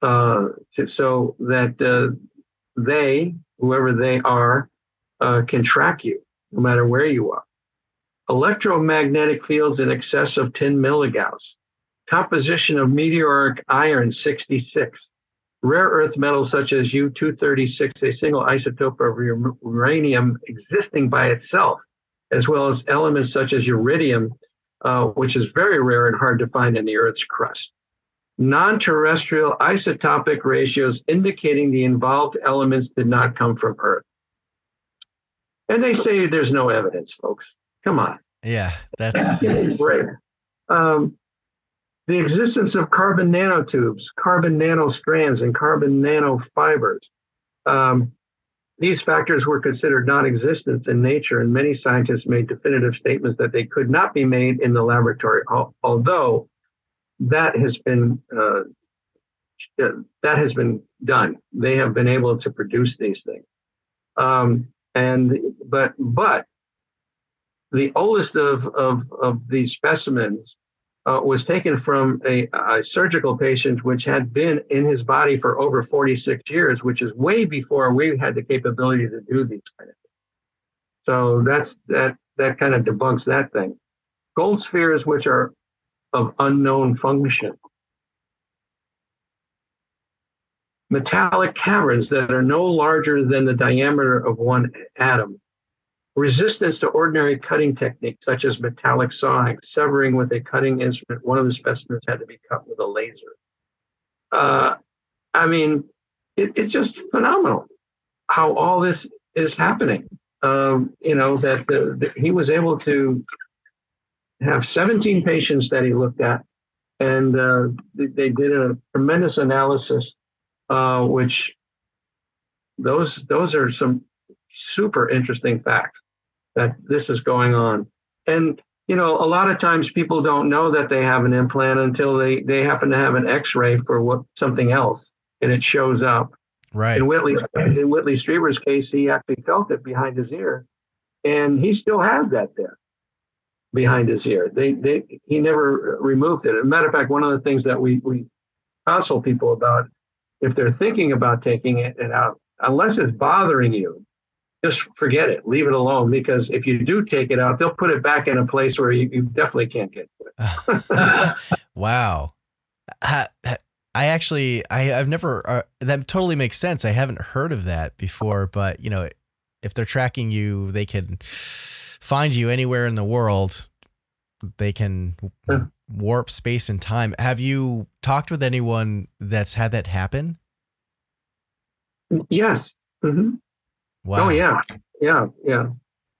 uh, so that uh, they, whoever they are, uh, can track you no matter where you are? Electromagnetic fields in excess of 10 milligauss, composition of meteoric iron 66, rare earth metals such as U-236, a single isotope of uranium existing by itself, as well as elements such as iridium, uh, which is very rare and hard to find in the Earth's crust. Non-terrestrial isotopic ratios indicating the involved elements did not come from Earth. And they say there's no evidence, folks. Come on. Yeah, that's great. Um, the existence of carbon nanotubes, carbon nanostrands, and carbon nanofibers. Um, these factors were considered non existent in nature, and many scientists made definitive statements that they could not be made in the laboratory, although that has been uh, that has been done. They have been able to produce these things. Um, and but but the oldest of, of, of these specimens uh, was taken from a, a, surgical patient which had been in his body for over 46 years, which is way before we had the capability to do these kind of things. So that's that that kind of debunks that thing. Gold spheres, which are of unknown function. Metallic caverns that are no larger than the diameter of one atom resistance to ordinary cutting techniques such as metallic sawing, severing with a cutting instrument. One of the specimens had to be cut with a laser. Uh, I mean, it, it's just phenomenal how all this is happening. Um, you know, that, the, that he was able to have 17 patients that he looked at, and uh, they did a tremendous analysis, uh, which those those are some super interesting fact that this is going on. And you know, a lot of times people don't know that they have an implant until they they happen to have an X-ray for what something else, and it shows up. Right. In Whitley in Whitley Strieber's case, he actually felt it behind his ear, and he still has that there behind his ear. They they he never removed it. As a matter of fact, one of the things that we we counsel people about if they're thinking about taking it and out, unless it's bothering you, just forget it, leave it alone. Because if you do take it out, they'll put it back in a place where you, you definitely can't get to it. wow. I, I actually, I, I've never, uh, that totally makes sense. I haven't heard of that before, but you know, if they're tracking you, they can find you anywhere in the world. They can warp space and time. Have you talked with anyone that's had that happen? Yes. Mm-hmm. Wow. Oh yeah, yeah, yeah.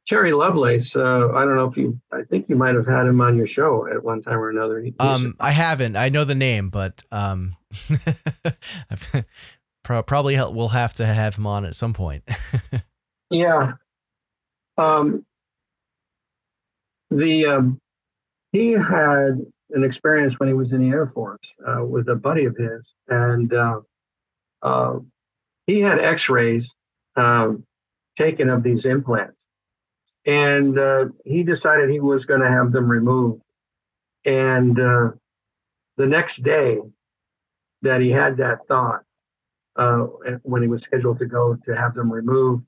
Terry Lovelace. Uh, I don't know if you. I think you might have had him on your show at one time or another. He, um, I haven't. I know the name, but um, probably we'll have to have him on at some point. yeah. Um. The um, he had an experience when he was in the Air Force uh, with a buddy of his, and uh, uh, he had X-rays um, taken of these implants, and uh, he decided he was going to have them removed. And uh, the next day that he had that thought, uh, when he was scheduled to go to have them removed,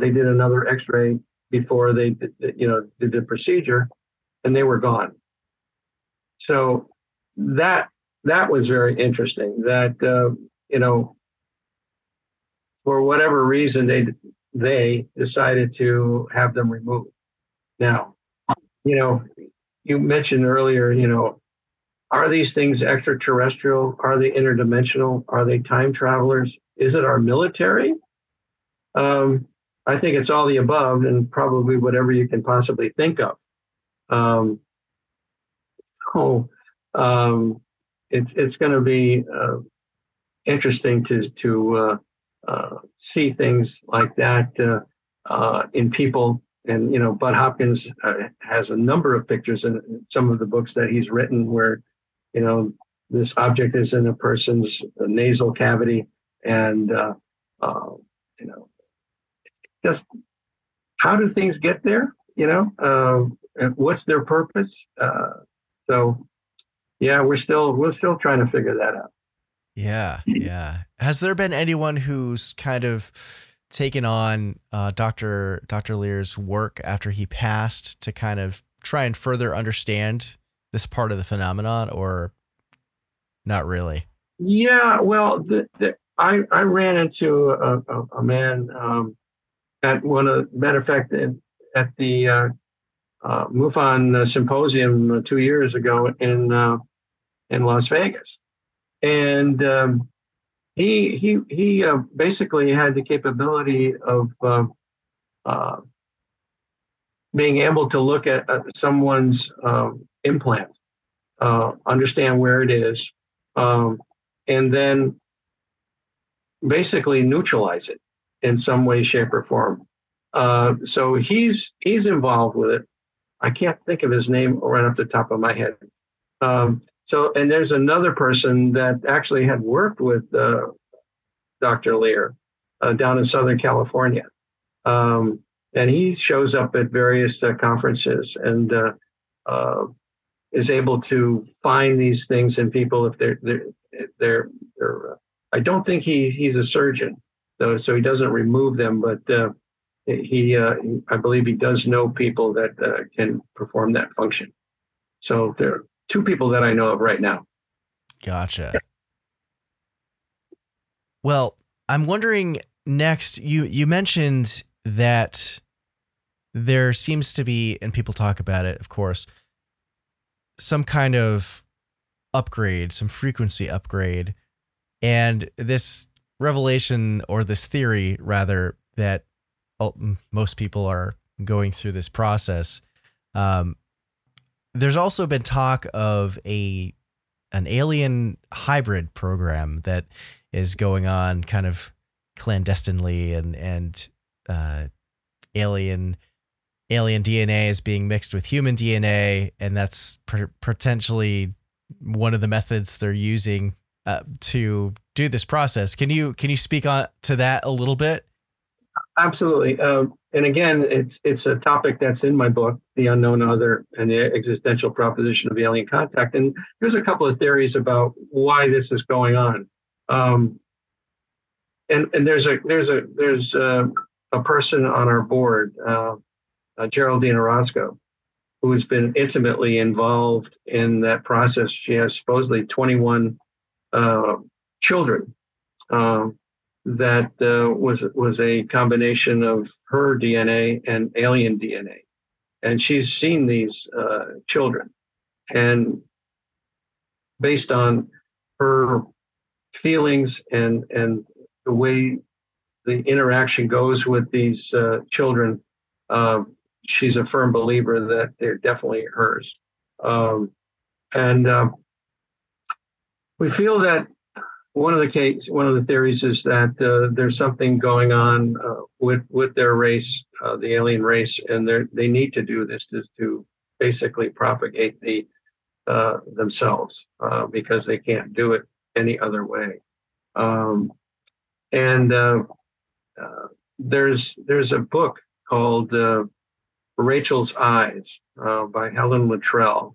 they did another X-ray before they, did, you know, did the procedure, and they were gone so that that was very interesting. That uh, you know, for whatever reason, they they decided to have them removed. Now, you know, you mentioned earlier, you know, are these things extraterrestrial? Are they interdimensional? Are they time travelers? Is it our military? Um, I think it's all the above and probably whatever you can possibly think of. Um, so um, it's it's going to be uh, interesting to to uh, uh, see things like that uh, uh, in people. And you know, Bud Hopkins uh, has a number of pictures in some of the books that he's written where you know this object is in a person's nasal cavity, and you know, just how do things get there? You know, what's their purpose? So yeah, we're still we're still trying to figure that out. Yeah, yeah. Has there been anyone who's kind of taken on uh, Dr. Dr. Leir's work after he passed to kind of try and further understand this part of the phenomenon, or not really? Yeah, well, the, the, I I ran into a, a, a man um, at one of matter of fact at the uh, uh, MUFON symposium uh, two years ago in uh, in Las Vegas, and um, he he he uh, basically had the capability of um, uh, being able to look at, someone's um, implant, uh, understand where it is, um, and then basically neutralize it in some way, shape, or form. so he's he's involved with it I can't think of his name right off the top of my head. Um, so, and there's another person that actually had worked with uh, Dr. Leir uh, down in Southern California. Um, and he shows up at various uh, conferences and uh, uh, is able to find these things in people if they're, they're, they're, they're uh, I don't think he, he's a surgeon, though, so he doesn't remove them, but he, I believe he does know people that can perform that function. So there two people that I know of right now. Gotcha. Well, I'm wondering next. You you mentioned that there seems to be, and people talk about it, of course, some kind of upgrade, some frequency upgrade, and this revelation or this theory rather that most people are going through this process. Um, there's also been talk of a an alien hybrid program that is going on kind of clandestinely and and uh, alien alien DNA is being mixed with human DNA and that's potentially one of the methods they're using uh, to do this process. Can you can you speak on to that a little bit? Absolutely. Um, and again, it's it's a topic that's in my book, The Unknown Other and the Existential Proposition of Alien Contact. And there's a couple of theories about why this is going on. Um, and and there's a there's a there's a, a person on our board, uh, uh, Geraldine Orozco, who has been intimately involved in that process. She has supposedly 21 uh, children. Um, that uh, was was a combination of her DNA and alien DNA, and she's seen these uh, children, and based on her feelings and and the way the interaction goes with these uh, children, uh, she's a firm believer that they're definitely hers, um, and um, we feel that one of the case, one of the theories is that uh, there's something going on uh, with with their race, uh, the alien race, and they they need to do this to, to basically propagate the uh, themselves uh, because they can't do it any other way. Um, and uh, there's there's a book called Rachel's Eyes by Helen Littrell,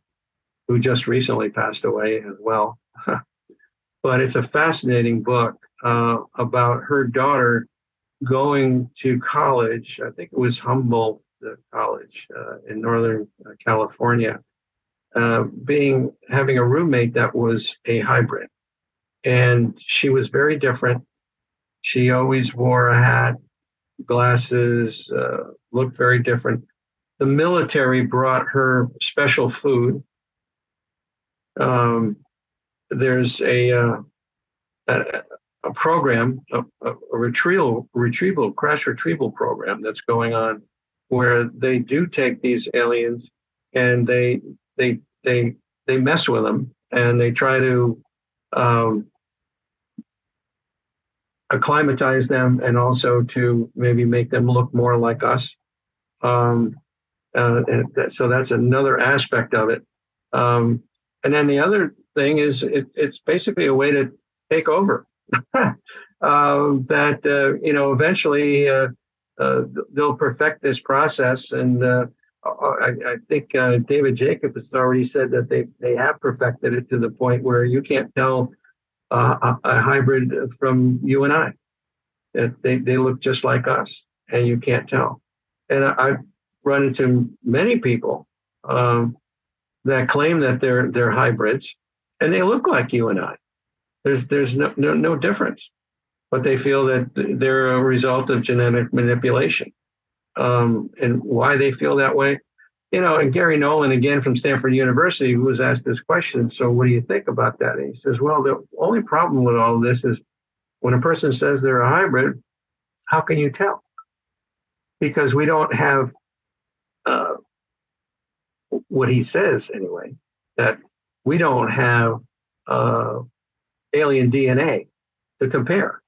who just recently passed away as well. but it's a fascinating book uh, about her daughter going to college. I think it was Humboldt College uh, in Northern uh, California, uh, being having a roommate that was a hybrid, and she was very different. She always wore a hat, glasses, uh, looked very different. The military brought her special food. Um, there's a, uh, a, a program, a, a, retrieval retrieval crash retrieval program that's going on, where they do take these aliens and they they they they mess with them and they try to um, acclimatize them and also to maybe make them look more like us. Um, uh, so that's another aspect of it. Um, and then the other thing is it, it's basically a way to take over. uh, that uh, you know eventually uh, uh they'll perfect this process, and uh, I, I, think uh, David Jacobs has already said that they they have perfected it to the point where you can't tell a, a, hybrid from you and I. That they they look just like us, and you can't tell. And I, have run into many people um, that claim that they're they're hybrids, and they look like you and I. There's there's no no, no difference, but they feel that they're a result of genetic manipulation. Um, and why they feel that way, you know. And Garry Nolan, again from Stanford University, who was asked this question. So, what do you think about that? And he says, well, the only problem with all of this is when a person says they're a hybrid, how can you tell? Because we don't have uh, what he says anyway that we don't have uh, alien DNA to compare.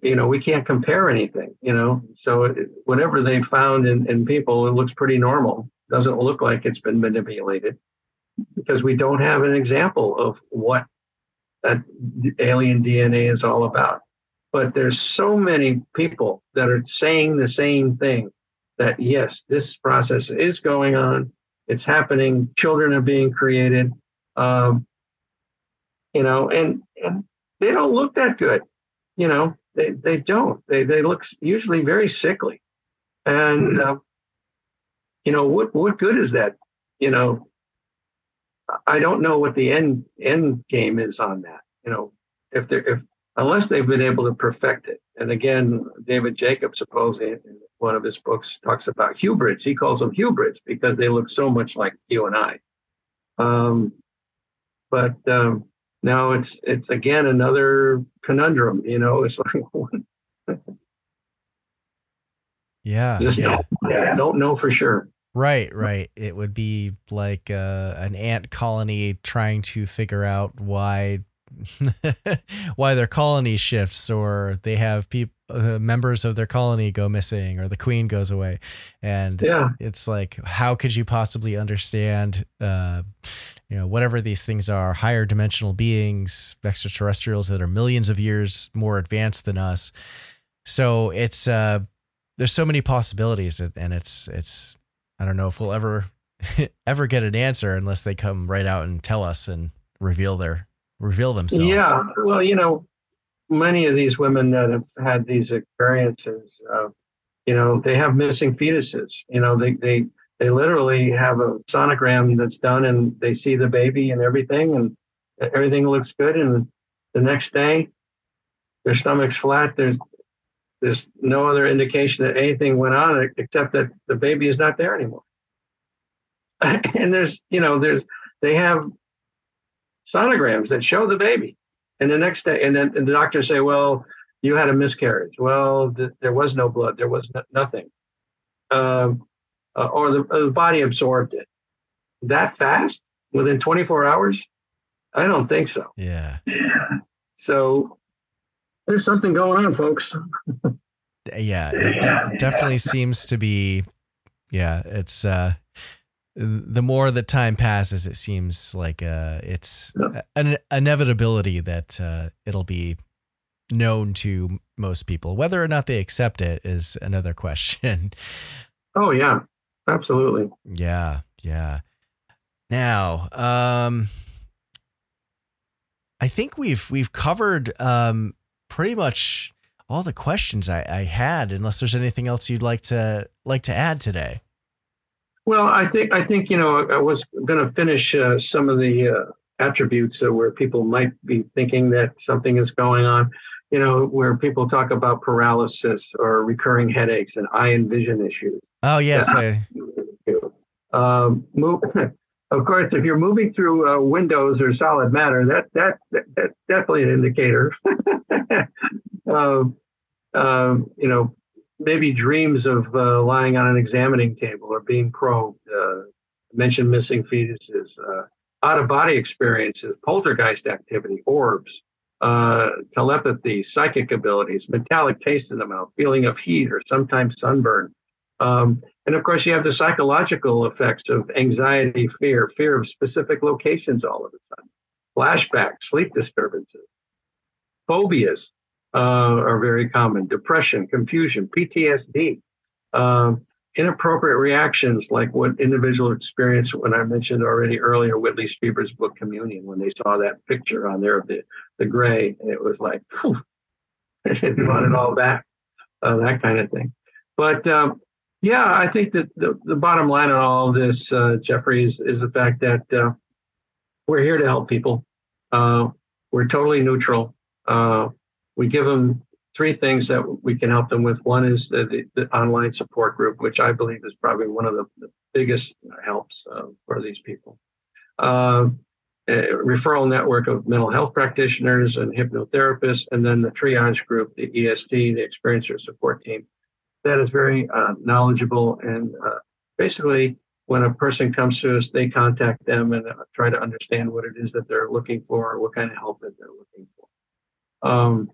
You know, we can't compare anything, you know. So whatever they found in, in people, it looks pretty normal. Doesn't look like it's been manipulated because we don't have an example of what that alien DNA is all about. But there's so many people that are saying the same thing that yes, this process is going on. It's happening. Children are being created. Um, you know, and and they don't look that good. You know, they they don't. They they look usually very sickly, and uh, you know what what good is that? You know, I don't know what the end end game is on that. You know, if they if unless they've been able to perfect it. And again, David Jacobs supposedly in one of his books talks about hybrids. He calls them hybrids because they look so much like you and I. Um, but um, now it's it's again another conundrum. You know, it's like yeah, just yeah. Don't, don't know for sure. Right, right. It would be like uh, an ant colony trying to figure out why why their colony shifts or they have people uh, members of their colony go missing or the queen goes away and yeah. it's like how could you possibly understand uh, you know whatever these things are higher dimensional beings extraterrestrials that are millions of years more advanced than us so it's uh there's so many possibilities and it's it's i don't know if we'll ever ever get an answer unless they come right out and tell us and reveal their reveal themselves. Yeah, well, you know, many of these women that have had these experiences, uh, you know, they have missing fetuses. You know, they they They literally have a sonogram that's done, and they see the baby and everything, and everything looks good. And the next day, their stomach's flat. There's there's no other indication that anything went on except that the baby is not there anymore. and there's you know there's they have sonograms that show the baby, and the next day, and then and the doctors say, well, you had a miscarriage. Well, th- there was no blood. There was no, nothing. Um, uh, or the, uh, the body absorbed it. That fast, within 24 hours? I don't think so. Yeah. Yeah. So there's something going on, folks. yeah, it de- definitely seems to be. Yeah, it's uh, the more the time passes, it seems like uh, it's an inevitability that uh, it'll be known to most people. Whether or not they accept it is another question. Oh yeah, absolutely. Yeah, yeah. Now, um, I think we've we've covered um, pretty much all the questions I, I had. Unless there's anything else you'd like to like to add today. Well, I think I think you know I was going to finish uh, some of the uh, attributes uh, where people might be thinking that something is going on. You know, where people talk about paralysis or recurring headaches and eye and vision issues. Oh yes, um, move, of course, if you're moving through uh, windows or solid matter, that that, that that's definitely an indicator. um, um, you know, maybe dreams of uh, lying on an examining table or being probed. Uh, mentioned missing fetuses, uh, out of body experiences, poltergeist activity, orbs, uh, telepathy, psychic abilities, metallic taste in the mouth, feeling of heat or sometimes sunburn. Um, and of course, you have the psychological effects of anxiety, fear, fear of specific locations all of a sudden, flashbacks, sleep disturbances, phobias, uh, are very common. Depression, confusion, PTSD, um, inappropriate reactions like what individual experienced when I mentioned already earlier Whitley Strieber's book Communion, when they saw that picture on there of the, the gray, and it was like, they brought it all back, uh, that kind of thing. But um, yeah, I think that the, the bottom line on all of this, uh, Jeffrey, is, is the fact that uh, we're here to help people. Uh, we're totally neutral. We give them three things that we can help them with. One is the, the, the online support group, which I believe is probably one of the, the biggest helps uh, for these people. Uh, referral network of mental health practitioners and hypnotherapists, and then the triage group, the EST, the experiencer support team, that is very uh, knowledgeable. And uh, basically, when a person comes to us, they contact them and uh, try to understand what it is that they're looking for, what kind of help that they're looking for. Um,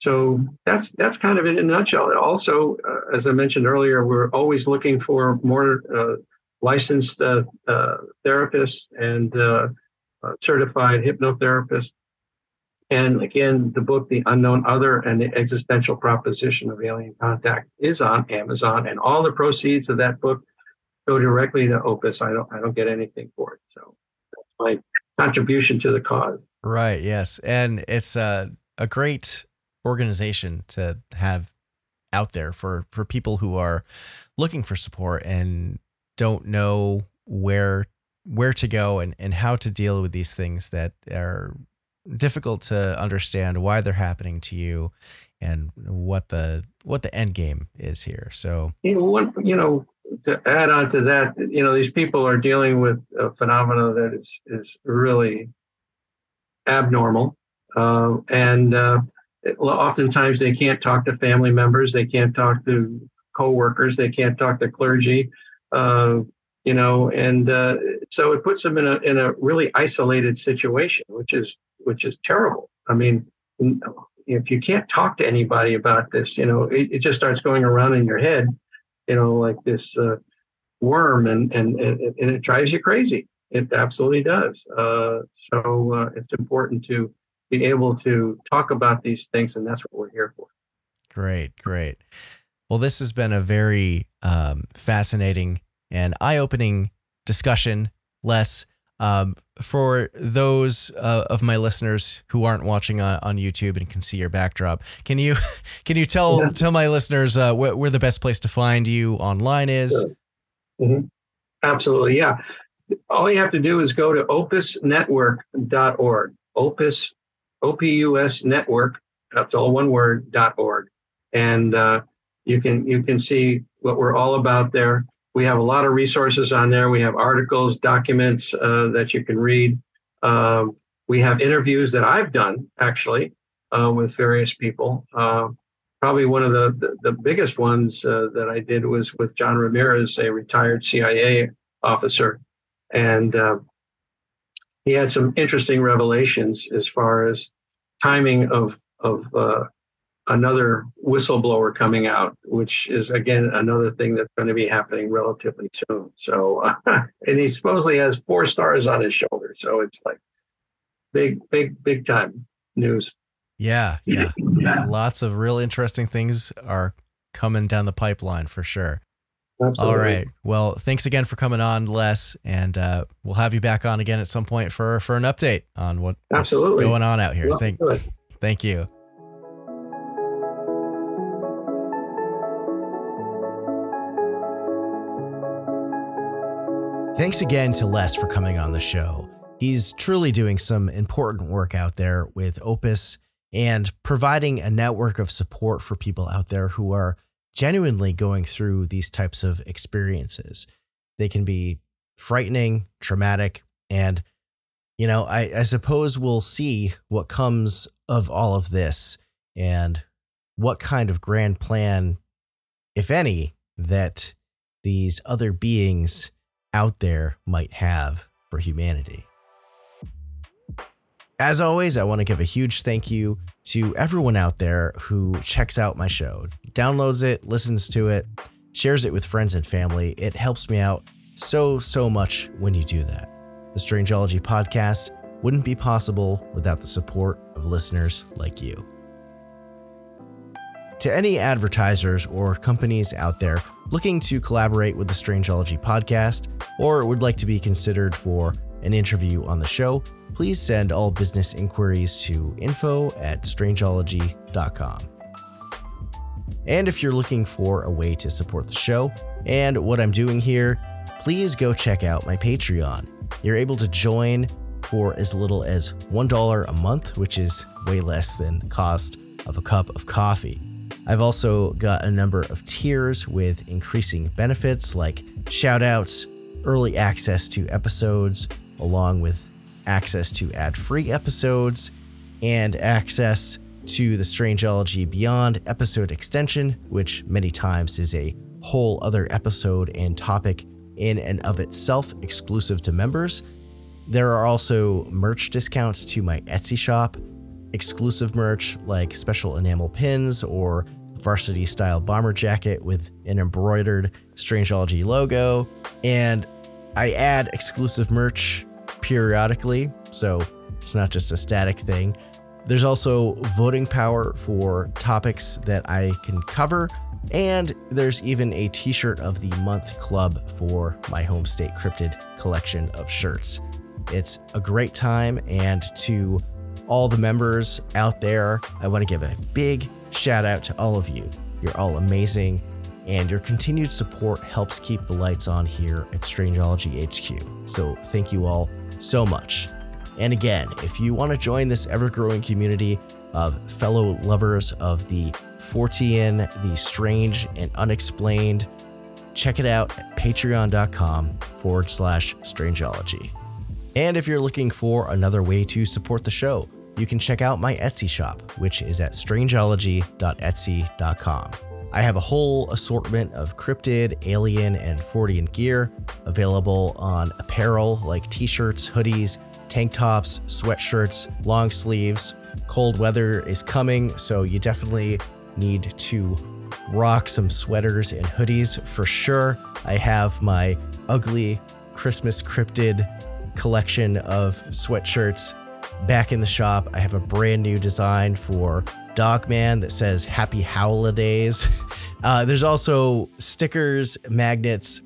so that's that's kind of in a nutshell. Also, uh, as I mentioned earlier, we're always looking for more uh, licensed uh, uh therapists and uh, uh, certified hypnotherapists. And again, the book "The Unknown Other" and the Existential Proposition of Alien Contact is on Amazon, and all the proceeds of that book go directly to Opus. I don't I don't get anything for it, so that's my contribution to the cause. Right. Yes, and it's a a great organization to have out there for for people who are looking for support and don't know where where to go and, and how to deal with these things that are difficult to understand why they're happening to you and what the what the end game is here. So you know, you know to add on to that you know these people are dealing with a phenomena that is is really abnormal uh, and uh, oftentimes they can't talk to family members, they can't talk to coworkers, they can't talk to clergy, uh, you know, and uh, so it puts them in a in a really isolated situation, which is which is terrible. I mean, if you can't talk to anybody about this, you know, it, it just starts going around in your head, you know, like this uh, worm, and, and and and it drives you crazy. It absolutely does. Uh, so uh, it's important to be able to talk about these things, and that's what we're here for. Great, great. Well, this has been a very um, fascinating and eye-opening discussion. Les, um, for those uh, of my listeners who aren't watching on, on YouTube and can see your backdrop, can you can you tell yeah. tell my listeners uh, wh- where the best place to find you online is? Sure. Mm-hmm. Absolutely, yeah. All you have to do is go to opusnetwork.org. Opus, O-P-U-S network. That's all one word. dot org, and uh, you can you can see what we're all about there. We have a lot of resources on there. We have articles, documents uh, that you can read. Um, we have interviews that I've done actually uh, with various people. Uh, probably one of the, the, the biggest ones uh, that I did was with John Ramirez, a retired CIA officer. And uh, he had some interesting revelations as far as timing of, of uh, another whistleblower coming out, which is again another thing that's going to be happening relatively soon. So, uh, and he supposedly has four stars on his shoulder. So it's like big, big, big time news. Yeah, yeah. yeah. Lots of real interesting things are coming down the pipeline for sure. Absolutely. All right. Well, thanks again for coming on, Les, and uh, we'll have you back on again at some point for for an update on what, Absolutely. what's going on out here. thank, thank you. Thanks again to Les for coming on the show. He's truly doing some important work out there with Opus and providing a network of support for people out there who are genuinely going through these types of experiences. They can be frightening, traumatic, and you know, I, I suppose we'll see what comes of all of this and what kind of grand plan, if any, that these other beings out there might have for humanity. As always, I want to give a huge thank you to everyone out there who checks out my show, downloads it, listens to it, shares it with friends and family. It helps me out so, so much when you do that. The Strangeology podcast wouldn't be possible without the support of listeners like you. To any advertisers or companies out there looking to collaborate with the Strangeology podcast or would like to be considered for an interview on the show, please send all business inquiries to info at strangeology.com. And if you're looking for a way to support the show and what I'm doing here, please go check out my Patreon. You're able to join for as little as $1 a month, which is way less than the cost of a cup of coffee. I've also got a number of tiers with increasing benefits like shoutouts, early access to episodes, along with access to ad free episodes and access to the Strangeology Beyond episode extension, which many times is a whole other episode and topic in and of itself exclusive to members. There are also merch discounts to my Etsy shop, exclusive merch like special enamel pins or varsity style bomber jacket with an embroidered Strangeology logo, and I add exclusive merch periodically, so it's not just a static thing. There's also voting power for topics that I can cover, and there's even a t shirt of the month club for my home state cryptid collection of shirts. It's a great time, and to all the members out there, I want to give a big shout out to all of you. You're all amazing, and your continued support helps keep the lights on here at Strangeology HQ. So, thank you all so much. And again, if you want to join this ever growing community of fellow lovers of the Fortean, the strange and unexplained, check it out at patreon.com forward slash strangeology. And if you're looking for another way to support the show, you can check out my Etsy shop, which is at strangeology.etsy.com. I have a whole assortment of cryptid, alien, and Fortean gear available on apparel like t shirts, hoodies, tank tops, sweatshirts, long sleeves. Cold weather is coming, so you definitely need to rock some sweaters and hoodies for sure. I have my ugly Christmas cryptid collection of sweatshirts back in the shop. I have a brand new design for Dogman that says Happy Holidays. Uh, there's also stickers, magnets,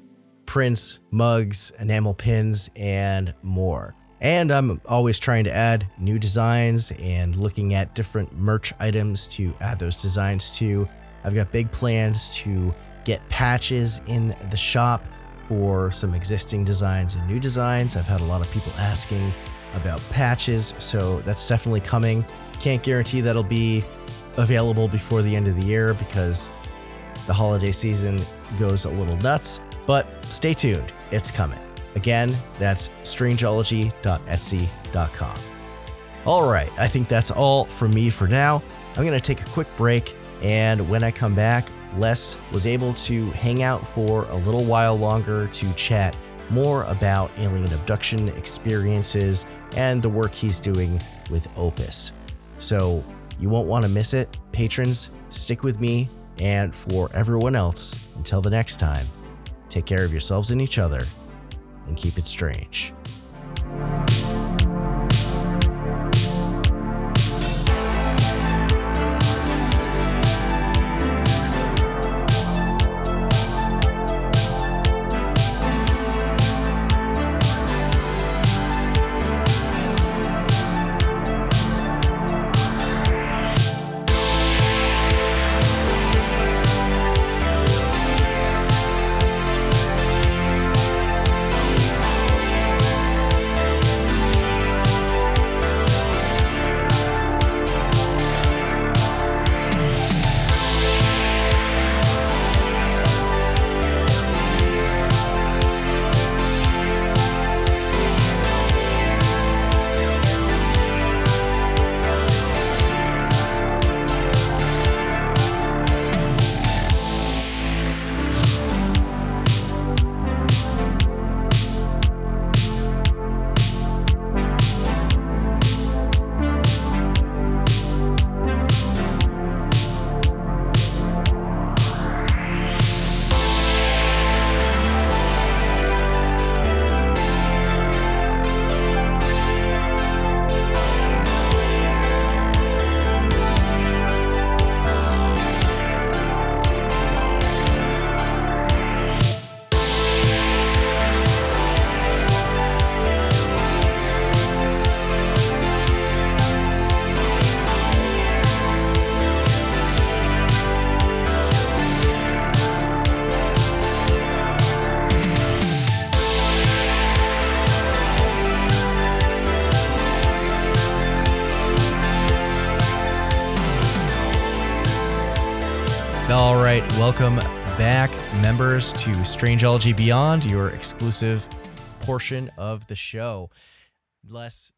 prints, mugs, enamel pins, and more. And I'm always trying to add new designs and looking at different merch items to add those designs to. I've got big plans to get patches in the shop for some existing designs and new designs. I've had a lot of people asking about patches, so that's definitely coming. Can't guarantee that'll be available before the end of the year because the holiday season goes a little nuts, but stay tuned, it's coming. Again, that's strangeology.etsy.com. All right, I think that's all from me for now. I'm going to take a quick break, and when I come back, Les was able to hang out for a little while longer to chat more about alien abduction experiences and the work he's doing with Opus. So you won't want to miss it. Patrons, stick with me, and for everyone else, until the next time, take care of yourselves and each other, and keep it strange. Members, to Strangeology Beyond, your exclusive portion of the show. Les.